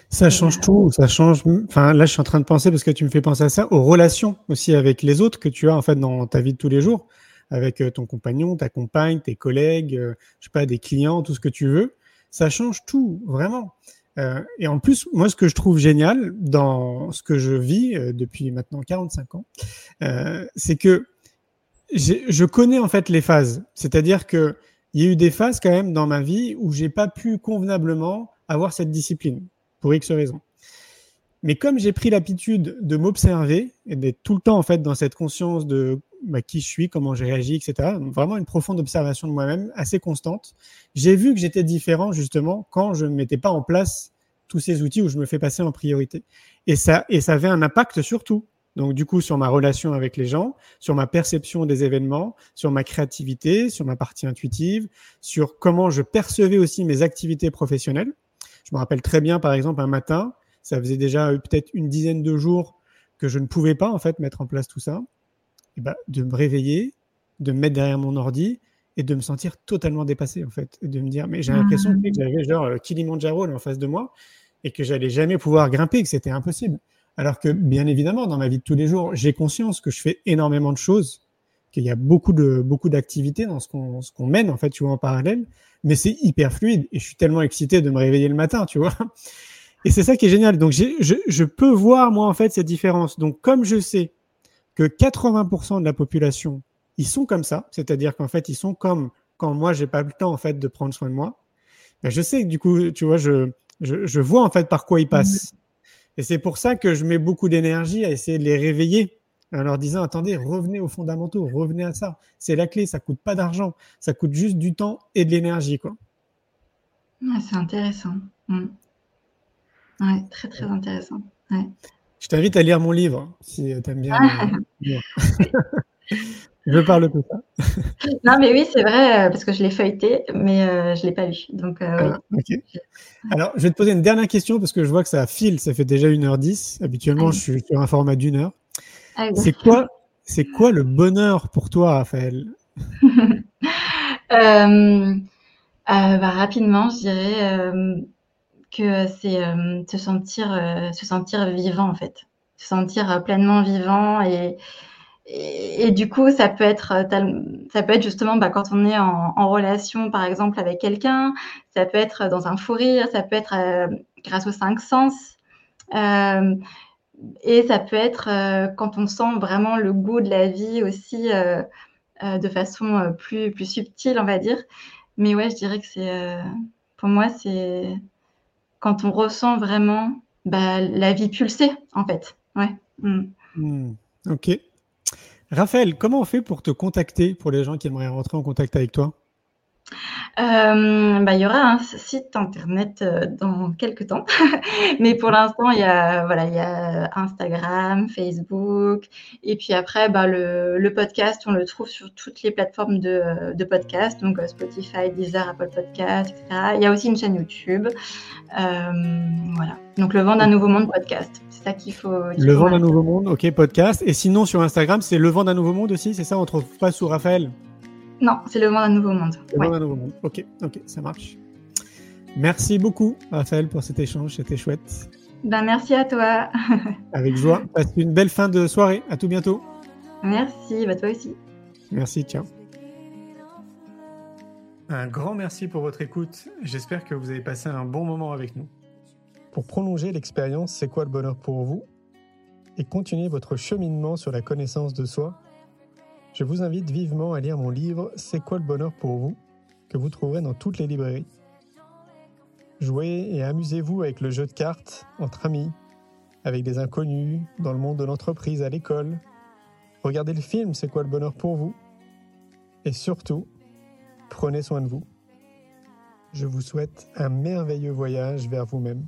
ça change tout, ça change. Enfin, là, je suis en train de penser parce que tu me fais penser à ça, aux relations aussi avec les autres que tu as en fait dans ta vie de tous les jours, avec ton compagnon, ta compagne, tes collègues, je sais pas, des clients, tout ce que tu veux. Ça change tout, vraiment. Euh, et en plus, moi, ce que je trouve génial dans ce que je vis euh, depuis maintenant 45 ans, euh, c'est que je connais en fait les phases. C'est-à-dire que il y a eu des phases quand même dans ma vie où j'ai pas pu convenablement avoir cette discipline pour X raisons. Mais comme j'ai pris l'habitude de m'observer et d'être tout le temps en fait dans cette conscience de bah, qui je suis, comment j'ai réagi, etc. vraiment une profonde observation de moi-même, assez constante. J'ai vu que j'étais différent justement quand je ne mettais pas en place tous ces outils où je me fais passer en priorité. Et ça, et ça avait un impact sur tout. Donc du coup, sur ma relation avec les gens, sur ma perception des événements, sur ma créativité, sur ma partie intuitive, sur comment je percevais aussi mes activités professionnelles. Je me rappelle très bien, par exemple, un matin, ça faisait déjà peut-être une dizaine de jours que je ne pouvais pas en fait mettre en place tout ça. Eh ben, de me réveiller, de me mettre derrière mon ordi et de me sentir totalement dépassé en fait, et de me dire mais j'ai l'impression que j'avais genre euh, Kilimanjaro là, en face de moi et que j'allais jamais pouvoir grimper, que c'était impossible. Alors que, bien évidemment, dans ma vie de tous les jours, j'ai conscience que je fais énormément de choses, qu'il y a beaucoup de beaucoup d'activités dans ce qu'on ce qu'on mène en fait, tu vois, en parallèle, mais c'est hyper fluide et je suis tellement excité de me réveiller le matin, tu vois. Et c'est ça qui est génial. Donc je, je peux voir moi en fait cette différence. Donc comme je sais que 80% de la population, ils sont comme ça, c'est-à-dire qu'en fait ils sont comme quand moi j'ai pas le temps en fait de prendre soin de moi. Ben, je sais que du coup, tu vois, je, je, je vois en fait par quoi ils passent. Et c'est pour ça que je mets beaucoup d'énergie à essayer de les réveiller en leur disant attendez, revenez aux fondamentaux, revenez à ça. C'est la clé, ça coûte pas d'argent, ça coûte juste du temps et de l'énergie. quoi. c'est intéressant. Mm. Ouais, très très intéressant. Ouais. Je t'invite à lire mon livre si tu aimes bien. [laughs] je parle de ça. [laughs] non, mais oui, c'est vrai, euh, parce que je l'ai feuilleté, mais euh, je ne l'ai pas lu. Donc, euh, ah, Alors, je vais te poser une dernière question parce que je vois que ça file, ça fait déjà 1h10. Habituellement, je suis sur un format d'une heure. Ah c'est quoi, c'est quoi le bonheur pour toi, Raphaël? [laughs] Euh, bah, Rapidement, je dirais que c'est se sentir, se sentir vivant en fait, se sentir pleinement vivant et, et, du coup ça peut être ça peut être justement bah, quand on est en, relation par exemple avec quelqu'un, ça peut être dans un fou rire, ça peut être grâce aux cinq sens. Euh, et ça peut être euh, quand on sent vraiment le goût de la vie aussi euh, euh de façon plus, plus subtile, on va dire. Mais ouais, je dirais que c'est, pour moi, c'est quand on ressent vraiment bah, la vie pulsée, en fait. Ouais. Mm. Hmm. Ok. Raphaël, comment on fait pour te contacter pour les gens qui aimeraient rentrer en contact avec toi? Euh, bah, il y aura un site internet euh, dans quelques temps, [laughs] mais pour l'instant il y a voilà il y a Instagram, Facebook, et puis après bah, le, podcast on le trouve sur toutes les plateformes de, de podcast, donc euh, Spotify, Deezer, Apple Podcast, etc. Il y a aussi une chaîne YouTube, voilà. Donc le vent d'un nouveau monde podcast, c'est ça qu'il faut. le vent d'un nouveau monde, ok podcast. Et sinon sur Instagram c'est le vent d'un nouveau monde aussi, c'est ça On trouve pas sous Raphaël? Non, c'est le vent d'un nouveau monde. Le vent d'un nouveau monde. Ok, ok, ça marche. Merci beaucoup, Raphaël, pour cet échange. C'était chouette. Ben, merci à toi. [laughs] Avec joie. Passe une belle fin de soirée. À tout bientôt. Merci, bah toi aussi. Merci, ciao. Un grand merci pour votre écoute. J'espère que vous avez passé un bon moment avec nous. Pour prolonger l'expérience C'est quoi le bonheur pour vous? Et continuer votre cheminement sur la connaissance de soi, je vous invite vivement à lire mon livre C'est quoi le bonheur pour vous? que vous trouverez dans toutes les librairies. Jouez et amusez-vous avec le jeu de cartes entre amis, avec des inconnus, dans le monde de l'entreprise, à l'école. Regardez le film C'est quoi le bonheur pour vous? Et surtout, prenez soin de vous. Je vous souhaite un merveilleux voyage vers vous-même.